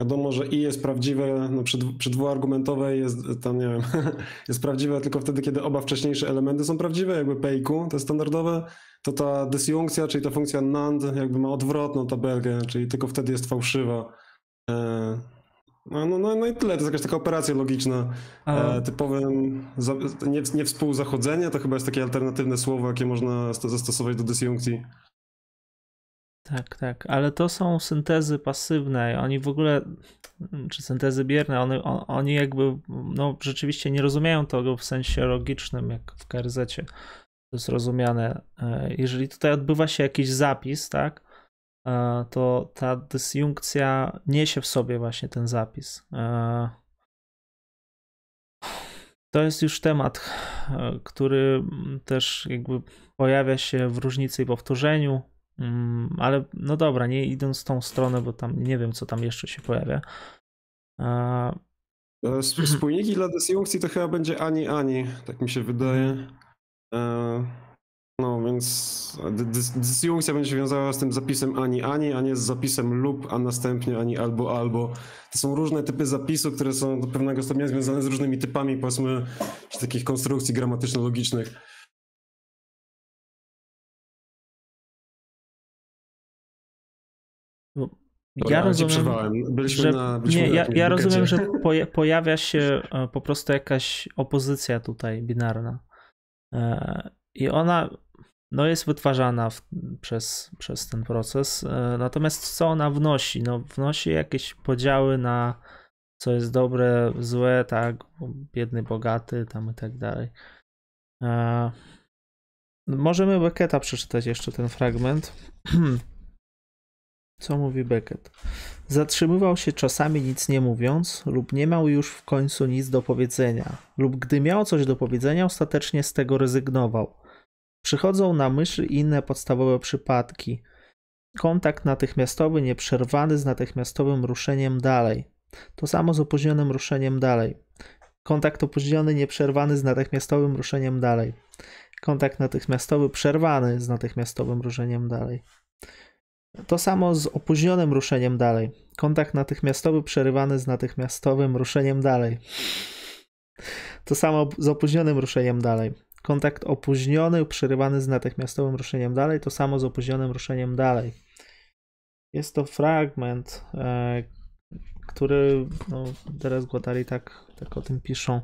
Wiadomo, że i jest prawdziwe, no przy, przy dwuargumentowej jest tam, nie wiem, jest prawdziwe tylko wtedy, kiedy oba wcześniejsze elementy są prawdziwe, jakby P i Q, to jest standardowe, to ta dysjunkcja, czyli ta funkcja NAND jakby ma odwrotną tabelkę, czyli tylko wtedy jest fałszywa. E, no, no, no, no i tyle, to jest jakaś taka operacja logiczna. E, typowym za, nie, nie współzachodzenie to chyba jest takie alternatywne słowo, jakie można zastosować do dysjunkcji. Tak, tak, ale to są syntezy pasywne. Oni w ogóle, czy syntezy bierne, one, on, oni jakby no, rzeczywiście nie rozumieją tego w sensie logicznym, jak w KRZ. To jest rozumiane. E, jeżeli tutaj odbywa się jakiś zapis, tak, e, to ta dysjunkcja niesie w sobie właśnie ten zapis. E, to jest już temat, który też jakby pojawia się w różnicy i powtórzeniu Mm, ale no dobra, nie idąc w tą stronę, bo tam nie wiem, co tam jeszcze się pojawia. E, spójniki dla dysjunkcji to chyba będzie ani ani, tak mi się wydaje. E, no więc dysjunkcja będzie się wiązała z tym zapisem ani ani, a nie z zapisem lub, a następnie ani albo albo. To są różne typy zapisu, które są do pewnego stopnia związane z różnymi typami, powiedzmy, takich konstrukcji gramatyczno-logicznych. Ja rozumiem, byliśmy że, na, byliśmy nie, ja, ja rozumiem, że pojawia się e, po prostu jakaś opozycja tutaj binarna. E, I ona no, jest wytwarzana w, przez, przez ten proces. E, natomiast co ona wnosi? No, wnosi jakieś podziały na co jest dobre, złe, tak, biedny, bogaty, tam i tak dalej. Możemy Becketa przeczytać jeszcze ten fragment. Co mówi Beckett? Zatrzymywał się czasami nic nie mówiąc, lub nie miał już w końcu nic do powiedzenia, lub gdy miał coś do powiedzenia, ostatecznie z tego rezygnował. Przychodzą na myśl inne podstawowe przypadki. Kontakt natychmiastowy, nieprzerwany z natychmiastowym ruszeniem dalej. To samo z opóźnionym ruszeniem dalej. Kontakt opóźniony, nieprzerwany z natychmiastowym ruszeniem dalej. Kontakt natychmiastowy, przerwany z natychmiastowym ruszeniem dalej. To samo z opóźnionym ruszeniem dalej. Kontakt natychmiastowy przerywany z natychmiastowym ruszeniem dalej. To samo z opóźnionym ruszeniem dalej. Kontakt opóźniony przerywany z natychmiastowym ruszeniem dalej. To samo z opóźnionym ruszeniem dalej. Jest to fragment, e, który no, teraz Guattari tak, tak o tym piszą.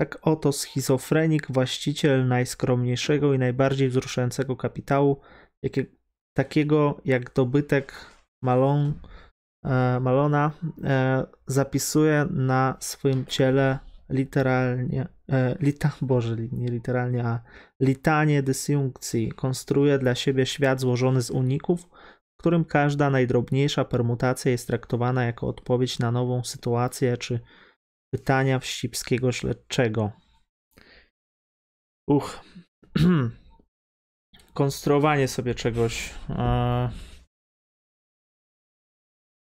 Tak oto schizofrenik, właściciel najskromniejszego i najbardziej wzruszającego kapitału, jakie, takiego jak dobytek Malon, e, Malona e, zapisuje na swoim ciele literalnie, e, lita, boże, nie literalnie, a litanie dysjunkcji. Konstruuje dla siebie świat złożony z uników, w którym każda najdrobniejsza permutacja jest traktowana jako odpowiedź na nową sytuację czy pytania wścibskiego śledczego. Uch. konstruowanie sobie czegoś.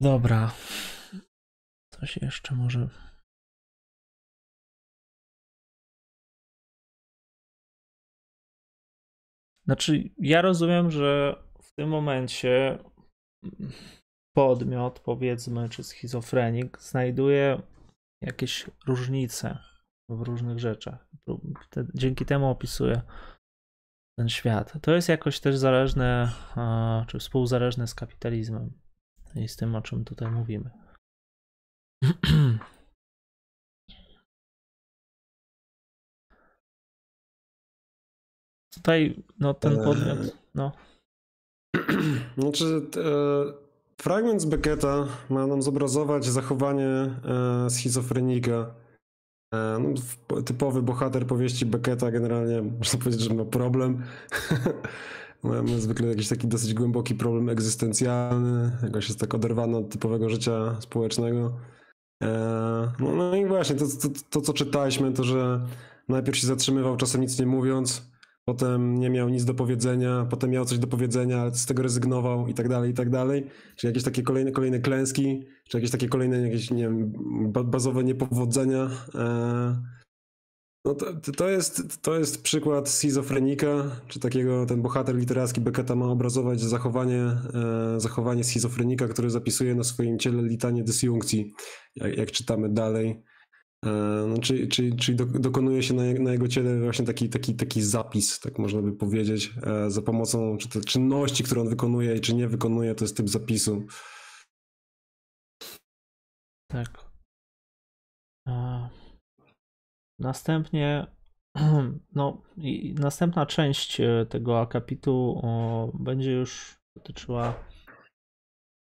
Dobra. Coś jeszcze może. Znaczy, ja rozumiem, że w tym momencie podmiot, powiedzmy, czy schizofrenik znajduje jakieś różnice w różnych rzeczach. Dzięki temu opisuje ten świat. To jest jakoś też zależne, czy współzależne z kapitalizmem i z tym, o czym tutaj mówimy. Tutaj, no ten podmiot, no. Znaczy, e, fragment z Becketa ma nam zobrazować zachowanie e, schizofrenika. E, no, typowy bohater powieści Becketa generalnie można powiedzieć, że ma problem. Mamy zwykle jakiś taki dosyć głęboki problem egzystencjalny, jakoś jest tak oderwany od typowego życia społecznego. No, no i właśnie, to, to, to, co czytaliśmy, to że najpierw się zatrzymywał, czasem nic nie mówiąc, potem nie miał nic do powiedzenia, potem miał coś do powiedzenia, ale z tego rezygnował i tak dalej, i tak dalej. Czy jakieś takie kolejne, kolejne klęski, czy jakieś takie kolejne jakieś, nie wiem, bazowe niepowodzenia. No to, to, jest, to jest przykład schizofrenika, czy takiego, ten bohater literacki Becketa ma obrazować zachowanie, e, zachowanie schizofrenika, który zapisuje na swoim ciele litanie dysjunkcji, jak, jak czytamy dalej. E, no, czyli, czyli, czyli dokonuje się na, jego ciele właśnie taki, taki, taki zapis, tak można by powiedzieć, e, za pomocą czy te czynności, które on wykonuje i czy nie wykonuje, to jest typ zapisu. Tak. Następnie, no, następna część e, tego akapitu będzie już dotyczyła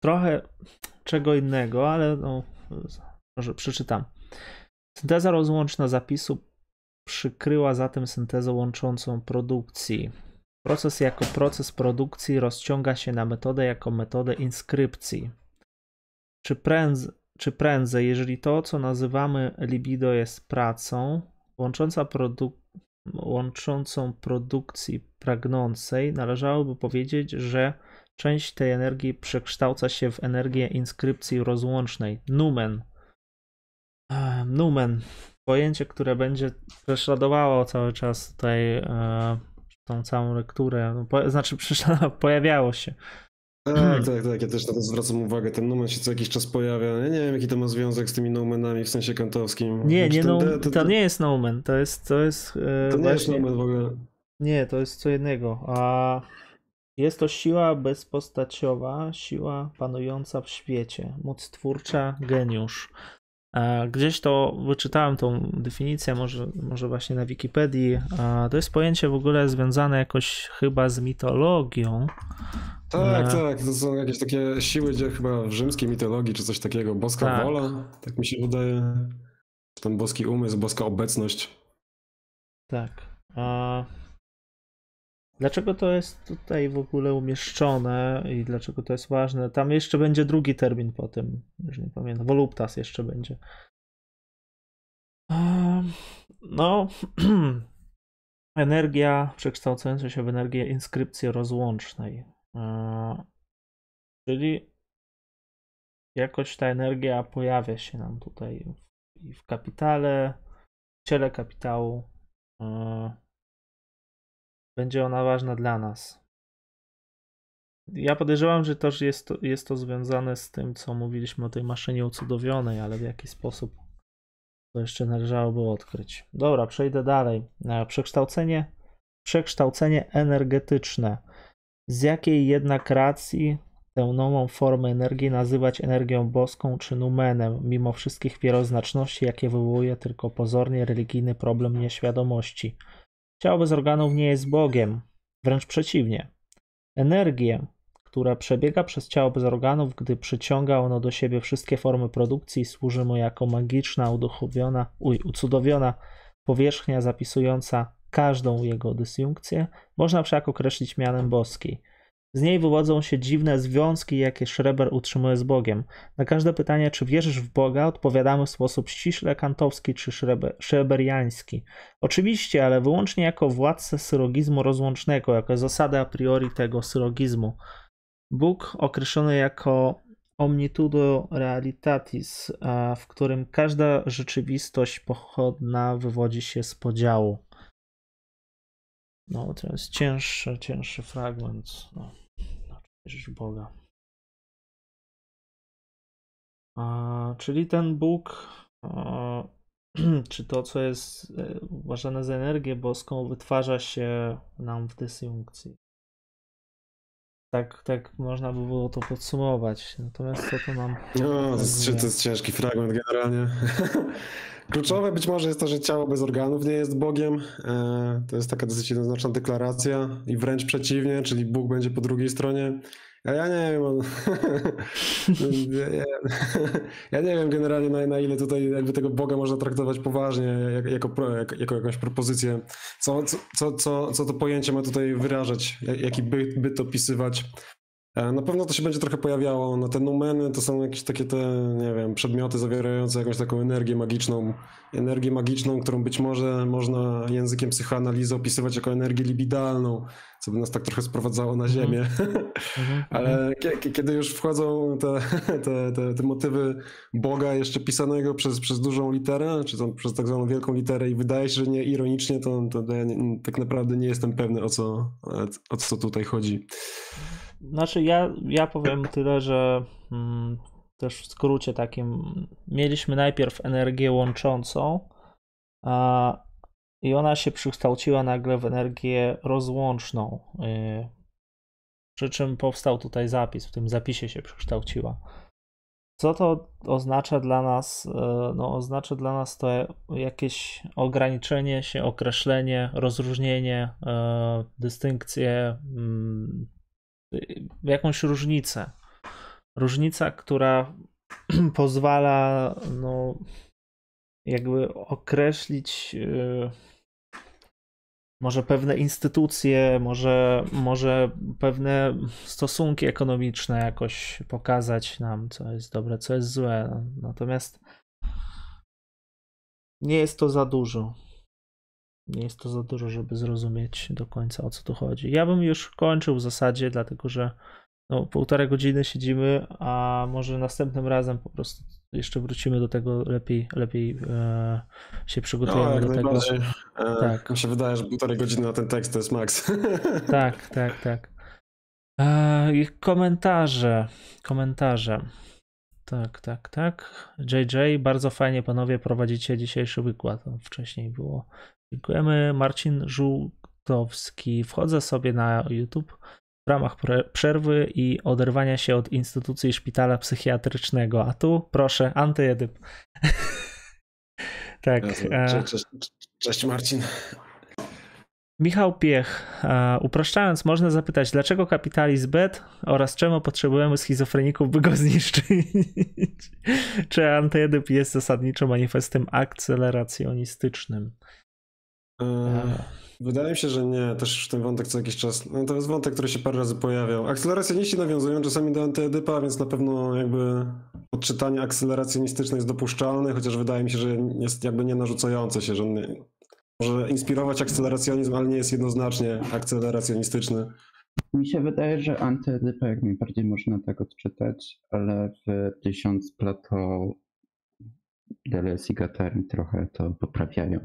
trochę czego innego, ale no, może przeczytam. Synteza rozłączna zapisu przykryła zatem syntezę łączącą produkcji. Proces jako proces produkcji rozciąga się na metodę jako metodę inskrypcji. Czy, prędz, czy prędzej, jeżeli to, co nazywamy libido, jest pracą łącząca produk łączącą produkcji pragnącej, należałoby powiedzieć, że część tej energii przekształca się w energię inskrypcji rozłącznej, numen, Numen. Pojęcie, które będzie prześladowało cały czas tutaj e, tą całą lekturę. No, po, znaczy, pojawiało się. Tak, tak, tak. Ja też na to zwracam uwagę. Ten numen się co jakiś czas pojawia. Ja nie wiem, jaki to ma związek z tymi numenami w sensie kantowskim. Nie, nie, no, to, to, nie jest numen. To jest. To, jest, e, to nie jest numen w ogóle. Nie, to jest co innego. A jest to siła bezpostaciowa, siła panująca w świecie, moc twórcza, geniusz. Gdzieś to wyczytałem tą definicję, może, może właśnie na Wikipedii. To jest pojęcie w ogóle związane jakoś chyba z mitologią. Tak, e... tak. To są jakieś takie siły, gdzie chyba w rzymskiej mitologii czy coś takiego. Boska tak. wola, tak mi się wydaje. Ten boski umysł, boska obecność. Tak. A... Dlaczego to jest tutaj w ogóle umieszczone i dlaczego to jest ważne? Tam jeszcze będzie drugi termin po tym, już nie pamiętam. Voluptas jeszcze będzie. No, energia przekształcająca się w energię inskrypcji rozłącznej. Czyli jakoś ta energia pojawia się nam tutaj w, w kapitale, w ciele kapitału będzie ona ważna dla nas. Ja podejrzewam, że też jest to, jest to związane z tym, co mówiliśmy o tej maszynie ucudowionej, ale w jaki sposób to jeszcze należałoby odkryć. Dobra, przejdę dalej. E, przekształcenie, przekształcenie energetyczne. Z jakiej jednak racji tę nową formę energii nazywać energią boską czy numenem, mimo wszystkich wieloznaczności, jakie wywołuje tylko pozornie religijny problem nieświadomości? Ciało bez organów nie jest Bogiem, wręcz przeciwnie. Energię, która przebiega przez ciało bez organów, gdy przyciąga ono do siebie wszystkie formy produkcji, służy mu jako magiczna, uduchowiona, uj, ucudowiona powierzchnia zapisująca każdą jego dysjunkcję, można wszak określić mianem boskiej – z niej wywodzą się dziwne związki, jakie Schreber utrzymuje z Bogiem. Na każde pytanie, czy wierzysz w Boga, odpowiadamy w sposób ściśle kantowski czy szreberiański. Oczywiście, ale wyłącznie jako władcę sylogizmu rozłącznego, jako zasadę a priori tego sylogizmu. Bóg określony jako omnitudo realitatis, w którym każda rzeczywistość pochodna wywodzi się z podziału. No, to jest cięższy, cięższy fragment. No w Boga. A, czyli ten Bóg, a, czy to, co jest e, uważane za energię boską, wytwarza się nam w dysjunkcji. Tak, tak można by było to podsumować. Natomiast co to nam. No, to jest, to jest ciężki fragment generalnie. Kluczowe być może jest to, że ciało bez organów nie jest Bogiem. E, to jest taka dosyć jednoznaczna deklaracja i wręcz przeciwnie, czyli Bóg będzie po drugiej stronie. A ja nie wiem, ja nie wiem generalnie na, na, ile tutaj jakby tego Boga można traktować poważnie, jak, jako, jako, jako jakąś propozycję. Co, co, co, co to pojęcie ma tutaj wyrażać, jaki byt, byt opisywać. E, na pewno to się będzie trochę pojawiało. No te numeny to są jakieś takie te, nie wiem, przedmioty zawierające jakąś taką energię magiczną. Energię magiczną, którą być może można językiem psychoanalizy opisywać jako energię libidalną, co by nas tak trochę sprowadzało na mhm. ziemię. Mm-hmm. Ale kiedy już wchodzą te, te, te, te, motywy Boga jeszcze pisanego przez, przez dużą literę, czy tam przez tak zwaną wielką literę i wydaje się, że nie ironicznie, to, to ja nie, tak naprawdę nie jestem pewny o co, o co tutaj chodzi. Znaczy ja, ja powiem tyle, że mm, też w skrócie takim mieliśmy najpierw energię łączącą a, i ona się przekształciła nagle w energię rozłączną. Y, przy czym powstał tutaj zapis, w tym zapisie się przekształciła. Co to oznacza dla nas? Y, no, oznacza dla nas to jakieś ograniczenie się, określenie, rozróżnienie, y, dystynkcję, mm, jakąś różnicę. Różnica, która pozwala no, jakby określić yy, może pewne instytucje, może, może pewne stosunki ekonomiczne jakoś pokazać nam, co jest dobre, co jest złe. Natomiast nie jest to za dużo. Nie jest to za dużo, żeby zrozumieć do końca o co tu chodzi. Ja bym już kończył w zasadzie, dlatego że no, półtorej godziny siedzimy, a może następnym razem po prostu jeszcze wrócimy do tego, lepiej, lepiej e, się przygotujemy no, do tego. E, tak. Mi się wydaje, że półtorej godziny na ten tekst to jest maks. Tak, tak, tak. E, komentarze, komentarze. Tak, tak, tak. JJ, bardzo fajnie panowie prowadzicie dzisiejszy wykład. Wcześniej było Dziękujemy. Marcin Żółtowski. Wchodzę sobie na YouTube w ramach przerwy i oderwania się od instytucji szpitala psychiatrycznego. A tu proszę, antyedyp. tak. E, cześć, cześć, cześć Marcin. Michał Piech. Upraszczając, można zapytać, dlaczego kapitalizm bet oraz czemu potrzebujemy schizofreników, by go zniszczyć? Czy antyedyp jest zasadniczo manifestem akceleracjonistycznym? E, wydaje mi się, że nie. Też ten wątek co jakiś czas. No to jest wątek, który się parę razy pojawiał. Akceleracjoniści nawiązują czasami do antyedypa, więc na pewno jakby odczytanie akceleracjonistyczne jest dopuszczalne, chociaż wydaje mi się, że jest jakby nie narzucające się, że nie, może inspirować akceleracjonizm, ale nie jest jednoznacznie akceleracjonistyczny. Mi się wydaje, że antyedypa jak najbardziej można tak odczytać, ale w tysiąc Plato Deleuze i Guattari trochę to poprawiają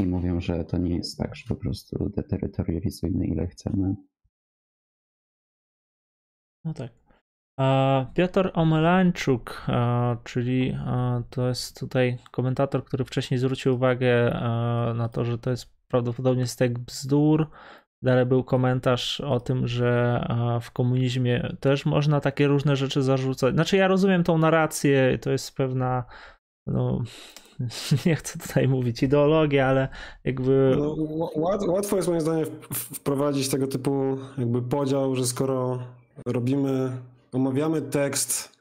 i mówią, że to nie jest tak, że po prostu deterytorializujmy ile chcemy. No tak. Piotr Omelańczuk, czyli to jest tutaj komentator, który wcześniej zwrócił uwagę na to, że to jest prawdopodobnie stek bzdur. Dalej był komentarz o tym, że w komunizmie też można takie różne rzeczy zarzucać. Znaczy, ja rozumiem tą narrację, to jest pewna no, nie chcę tutaj mówić ideologia, ale jakby... No, łatwo jest moim zdaniem wprowadzić tego typu jakby podział, że skoro robimy, omawiamy tekst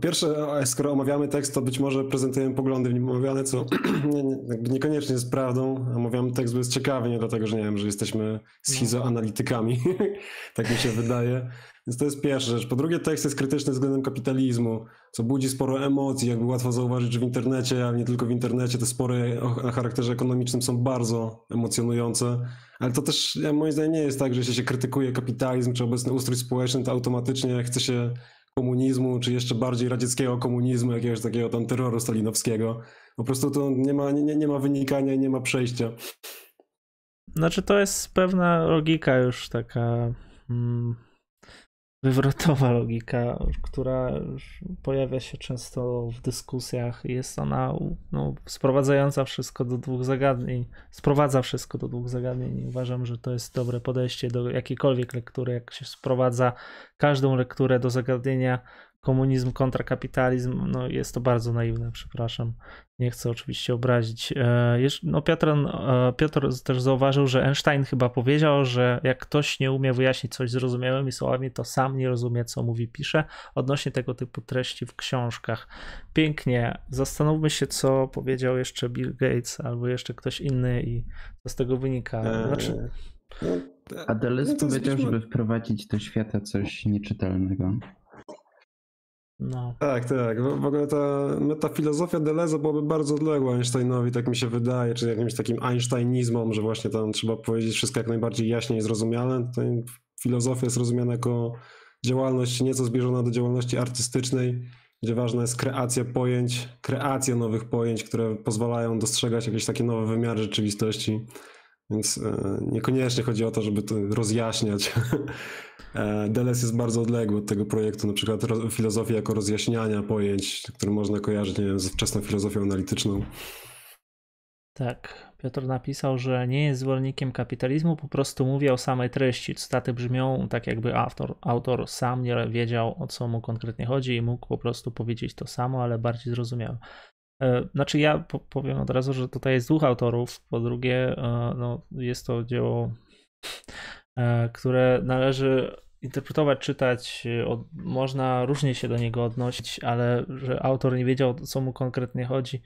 pierwsze, skoro omawiamy tekst, to być może prezentujemy poglądy w nim omawiane, co nie, nie, niekoniecznie jest prawdą. Omawiamy tekst, bo jest ciekawy, nie dlatego, że nie wiem, że jesteśmy schizoanalitykami. tak mi się wydaje. Więc to jest pierwsza rzecz. Po drugie, tekst jest krytyczny względem kapitalizmu, co budzi sporo emocji. Jakby łatwo zauważyć, że w internecie, ale nie tylko w internecie, te spory o charakterze ekonomicznym są bardzo emocjonujące. Ale to też, moim zdaniem, nie jest tak, że jeśli się krytykuje kapitalizm czy obecny ustrój społeczny, to automatycznie chce się komunizmu, czy jeszcze bardziej radzieckiego komunizmu, jakiegoś takiego tam terroru stalinowskiego. Po prostu to nie ma, nie, nie ma wynikania i nie ma przejścia. Znaczy to jest pewna logika już taka... Wywrotowa logika, która pojawia się często w dyskusjach. Jest ona no, sprowadzająca wszystko do dwóch zagadnień, sprowadza wszystko do dwóch zagadnień. Uważam, że to jest dobre podejście do jakiejkolwiek lektury, jak się sprowadza każdą lekturę do zagadnienia komunizm kontra kapitalizm, no jest to bardzo naiwne, przepraszam. Nie chcę oczywiście obrazić. E, no Piotr, e, Piotr też zauważył, że Einstein chyba powiedział, że jak ktoś nie umie wyjaśnić coś zrozumiałymi słowami, to sam nie rozumie, co mówi, pisze, odnośnie tego typu treści w książkach. Pięknie. Zastanówmy się, co powiedział jeszcze Bill Gates albo jeszcze ktoś inny i co z tego wynika. E, znaczy... A Deleuze no powiedział, żeby wprowadzić do świata coś nieczytelnego. No. Tak, tak. W ogóle ta metafilozofia Deleuze byłaby bardzo odległa Einsteinowi, tak mi się wydaje, czy jakimś takim einsteinizmom, że właśnie tam trzeba powiedzieć wszystko jak najbardziej jaśnie i zrozumiale. To filozofia jest rozumiana jako działalność nieco zbliżona do działalności artystycznej, gdzie ważna jest kreacja pojęć, kreacja nowych pojęć, które pozwalają dostrzegać jakieś takie nowe wymiary rzeczywistości. Więc e, niekoniecznie chodzi o to, żeby to rozjaśniać. E, Deleuze jest bardzo odległy od tego projektu, na przykład filozofii jako rozjaśniania pojęć, które można kojarzyć wiem, z wczesną filozofią analityczną. Tak, Piotr napisał, że nie jest zwolennikiem kapitalizmu, po prostu mówi o samej treści. Cytaty brzmią tak, jakby autor, autor sam nie wiedział, o co mu konkretnie chodzi i mógł po prostu powiedzieć to samo, ale bardziej zrozumiał. E, znaczy, ja powiem od razu, że tutaj jest dwóch autorów. Po drugie, e, no, jest to dzieło, e, które należy interpretować, czytać. Można różnie się do niego odnosić, ale że autor nie wiedział, o co mu konkretnie chodzi,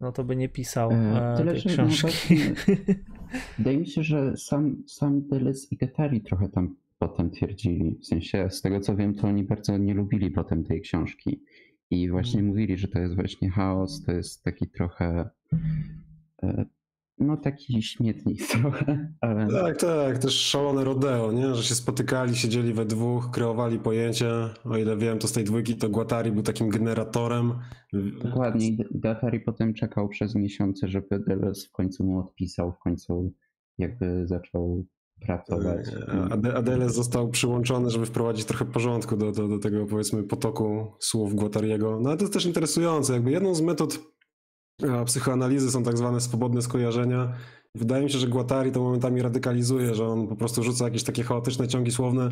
no to by nie pisał Tyle, tej książki. No wydaje mi się, że sam, sam Deleuze i Guattari trochę tam potem twierdzili. W sensie, z tego co wiem, to oni bardzo nie lubili potem tej książki. I właśnie mhm. mówili, że to jest właśnie chaos, to jest taki trochę. E, no, taki śmietnik trochę, ale... Tak, tak, też szalone rodeo, nie? Że się spotykali, siedzieli we dwóch, kreowali pojęcia. O ile wiem, to z tej dwójki to Guattari był takim generatorem. Dokładnie, Guattari potem czekał przez miesiące, żeby Deleuze w końcu mu odpisał, w końcu jakby zaczął pracować. Adele został przyłączony, żeby wprowadzić trochę porządku do, do, do tego, powiedzmy, potoku słów Guattariego. No ale to jest też interesujące. Jakby jedną z metod psychoanalizy są tak zwane swobodne skojarzenia. Wydaje mi się, że Guattari to momentami radykalizuje, że on po prostu rzuca jakieś takie chaotyczne ciągi słowne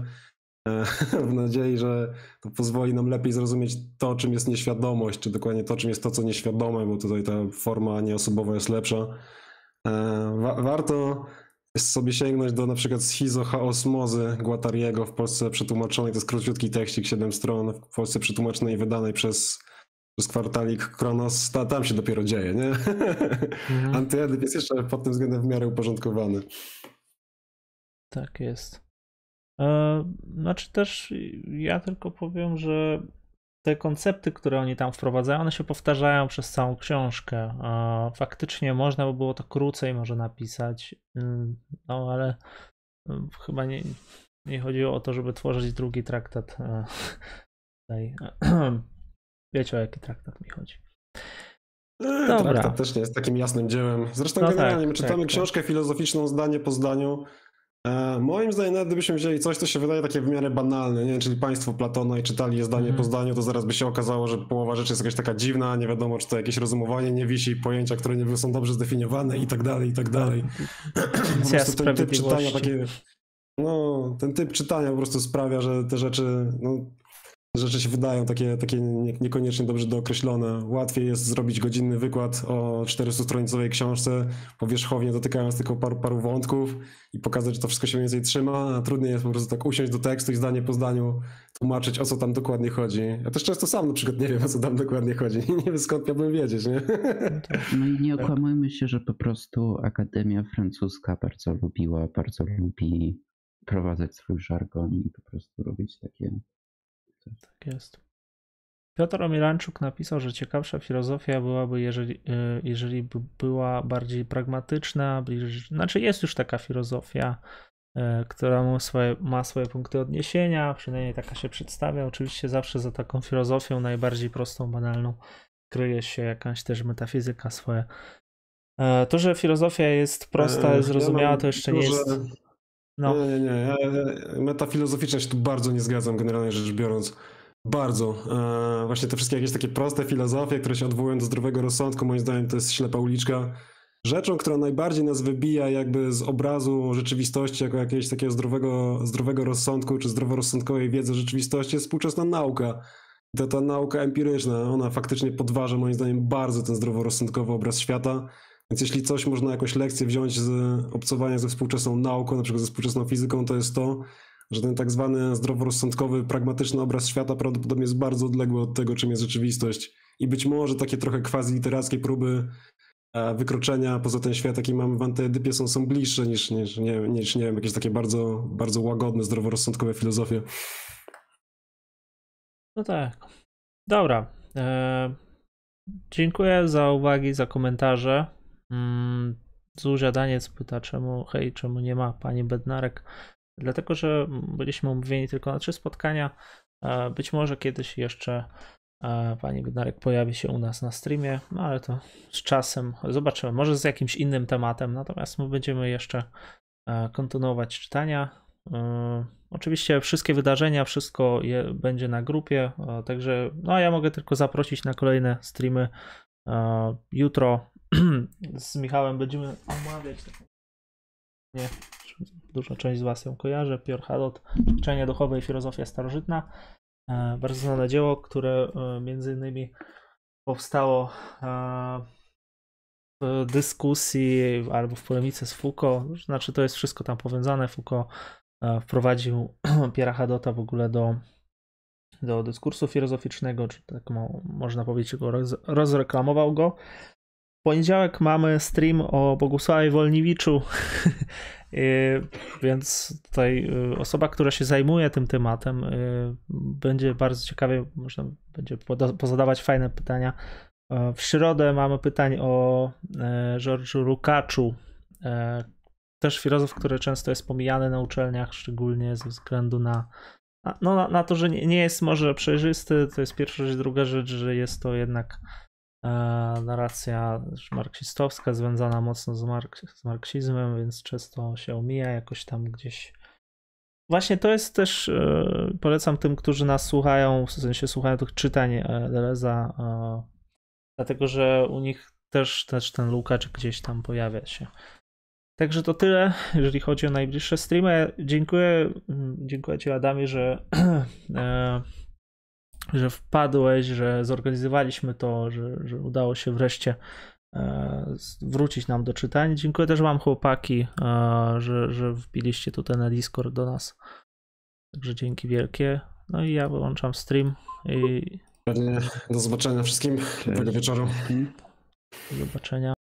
e, w nadziei, że to pozwoli nam lepiej zrozumieć to, czym jest nieświadomość, czy dokładnie to, czym jest to, co nieświadome, bo tutaj ta forma nieosobowa jest lepsza. E, warto sobie sięgnąć do na przykład schizochaosmozy Guattariego w Polsce przetłumaczonej, to jest króciutki tekstik, 7 stron, w Polsce przetłumaczonej i wydanej przez, przez kwartalik Kronos, ta, tam się dopiero dzieje, nie? Mhm. Antyedyp jest jeszcze pod tym względem w miarę uporządkowany. Tak jest. E, znaczy też ja tylko powiem, że te koncepty, które oni tam wprowadzają, one się powtarzają przez całą książkę. Faktycznie można by było to krócej może napisać, mm, no ale mm, chyba nie, nie chodziło o to, żeby tworzyć drugi traktat. E, tutaj. Wiecie o jaki traktat mi chodzi. E, Dobra. Traktat też nie jest takim jasnym dziełem. Zresztą no generalnie tak, my czytamy tak, książkę tak. filozoficzną zdanie po zdaniu. E, moim zdaniem, nawet gdybyśmy wzięli coś, co się wydaje takie w miarę banalne, nie? czyli państwo Platona i czytali je zdanie mm. po zdaniu, to zaraz by się okazało, że połowa rzeczy jest jakaś taka dziwna, nie wiadomo, czy to jakieś rozumowanie nie wisi, pojęcia, które nie są dobrze zdefiniowane i tak dalej, i tak dalej. Po prostu ten typ czytania takie... No, ten typ czytania po prostu sprawia, że te rzeczy no, rzeczy się wydają takie, takie niekoniecznie dobrze dookreślone. Łatwiej jest zrobić godzinny wykład o 400-stronicowej książce, powierzchownie dotykając tylko paru, paru wątków i pokazać, że to wszystko się mniej więcej trzyma, a trudniej jest po prostu tak usiąść do tekstu i zdanie po zdaniu tłumaczyć, o co tam dokładnie chodzi. Ja też często sam na przykład nie wiem, o co tam dokładnie chodzi. Nie wiem, skąd wiedzieć, nie? No i nie okłamujmy się, że po prostu Akademia Francuska bardzo lubiła, bardzo lubi prowadzać swój żargon i po prostu robić takie tak jest. Piotr Omilanczuk napisał, że ciekawsza filozofia byłaby, jeżeli, y, jeżeli by była bardziej pragmatyczna, znaczy jest już taka filozofia, y, która ma swoje, ma swoje punkty odniesienia, przynajmniej taka się przedstawia. Oczywiście zawsze za taką filozofią najbardziej prostą, banalną kryje się jakaś też metafizyka swoja. E, to, że filozofia jest prosta, jest zrozumiała, to jeszcze nie jest No. Nie, nie, nie. Metafilozoficznie się tu bardzo nie zgadzam, generalnie rzecz biorąc. Bardzo. E, właśnie te wszystkie jakieś takie proste filozofie, które się odwołują do zdrowego rozsądku, moim zdaniem to jest ślepa uliczka. Rzeczą, która najbardziej nas wybija jakby z obrazu rzeczywistości, jako jakiegoś takiego zdrowego, zdrowego rozsądku, czy zdroworozsądkowej wiedzy rzeczywistości jest współczesna nauka. To ta nauka empiryczna, ona faktycznie podważa moim zdaniem bardzo ten zdroworozsądkowy obraz świata. Więc jeśli coś można jakąś lekcję wziąć z obcowania ze współczesną nauką, na przykład ze współczesną fizyką, to jest to, że ten tak zwany zdroworozsądkowy, pragmatyczny obraz świata prawdopodobnie jest bardzo odległy od tego, czym jest rzeczywistość. I być może takie trochę quasi-literackie próby e, wykroczenia poza ten świat, jaki mamy w antyedypie, są, są bliższe niż, niż, nie, niż, nie wiem, jakieś takie bardzo, bardzo łagodne, zdroworozsądkowe filozofie. No tak. Dobra. E, dziękuję za uwagi, za komentarze. Mm, Zuzia pyta, czemu, hej, czemu nie ma pani Bednarek? Dlatego, że byliśmy umówieni tylko na trzy spotkania. E, być może kiedyś jeszcze e, pani Bednarek pojawi się u nas na streamie, no ale to z czasem zobaczymy. Może z jakimś innym tematem, natomiast my będziemy jeszcze kontynuować czytania. Oczywiście wszystkie wydarzenia, wszystko będzie na grupie, także no ja mogę tylko zaprosić na kolejne streamy. Jutro z Michałem będziemy omawiać nie, duża część z Was ją kojarzy, Piotr Hadot, Ćwiczenia duchowe i filozofia starożytna. E, bardzo znane dzieło, które e, między innymi powstało e, w dyskusji albo w polemice z Foucault. Znaczy, to jest wszystko tam powiązane. Foucault wprowadził Piera Hadota w ogóle do, do dyskursu filozoficznego, czy tak mo, można powiedzieć, go roz, rozreklamował go. Poniedziałek mamy stream o Bogusławie Wolniwiczu, więc tutaj y, osoba, która się zajmuje tym tematem, y, będzie bardzo ciekawie, można będzie pozadawać fajne pytania. W środę mamy pytań o George'u Lukaczu, e, też filozof, który często jest pomijany na uczelniach, szczególnie ze względu na, no, na, na to, że nie, nie, jest może przejrzysty. To jest pierwsza rzecz. Druga rzecz, że jest to jednak narracja marksistowska, związana mocno z, mark, z marksizmem, więc często się omija jakoś tam gdzieś. Właśnie to jest też, e, polecam tym, którzy nas słuchają, w sensie słuchają tych czytań e, Deleza, e, dlatego że u nich też, też ten Lukaczek gdzieś tam pojawia się. Także to tyle, jeżeli chodzi o najbliższe streamy. Dziękuję, dziękuję Ci Adamie, że, e, że wpadłeś, że zorganizowaliśmy to, że, że udało się wreszcie e, wrócić nam do czytań. Dziękuję też Wam chłopaki, e, że, że wbiliście tutaj na Discord do nas. Także dzięki wielkie. No i ja wyłączam stream i... Do zobaczenia wszystkim. Dobrego wieczoru. Do zobaczenia.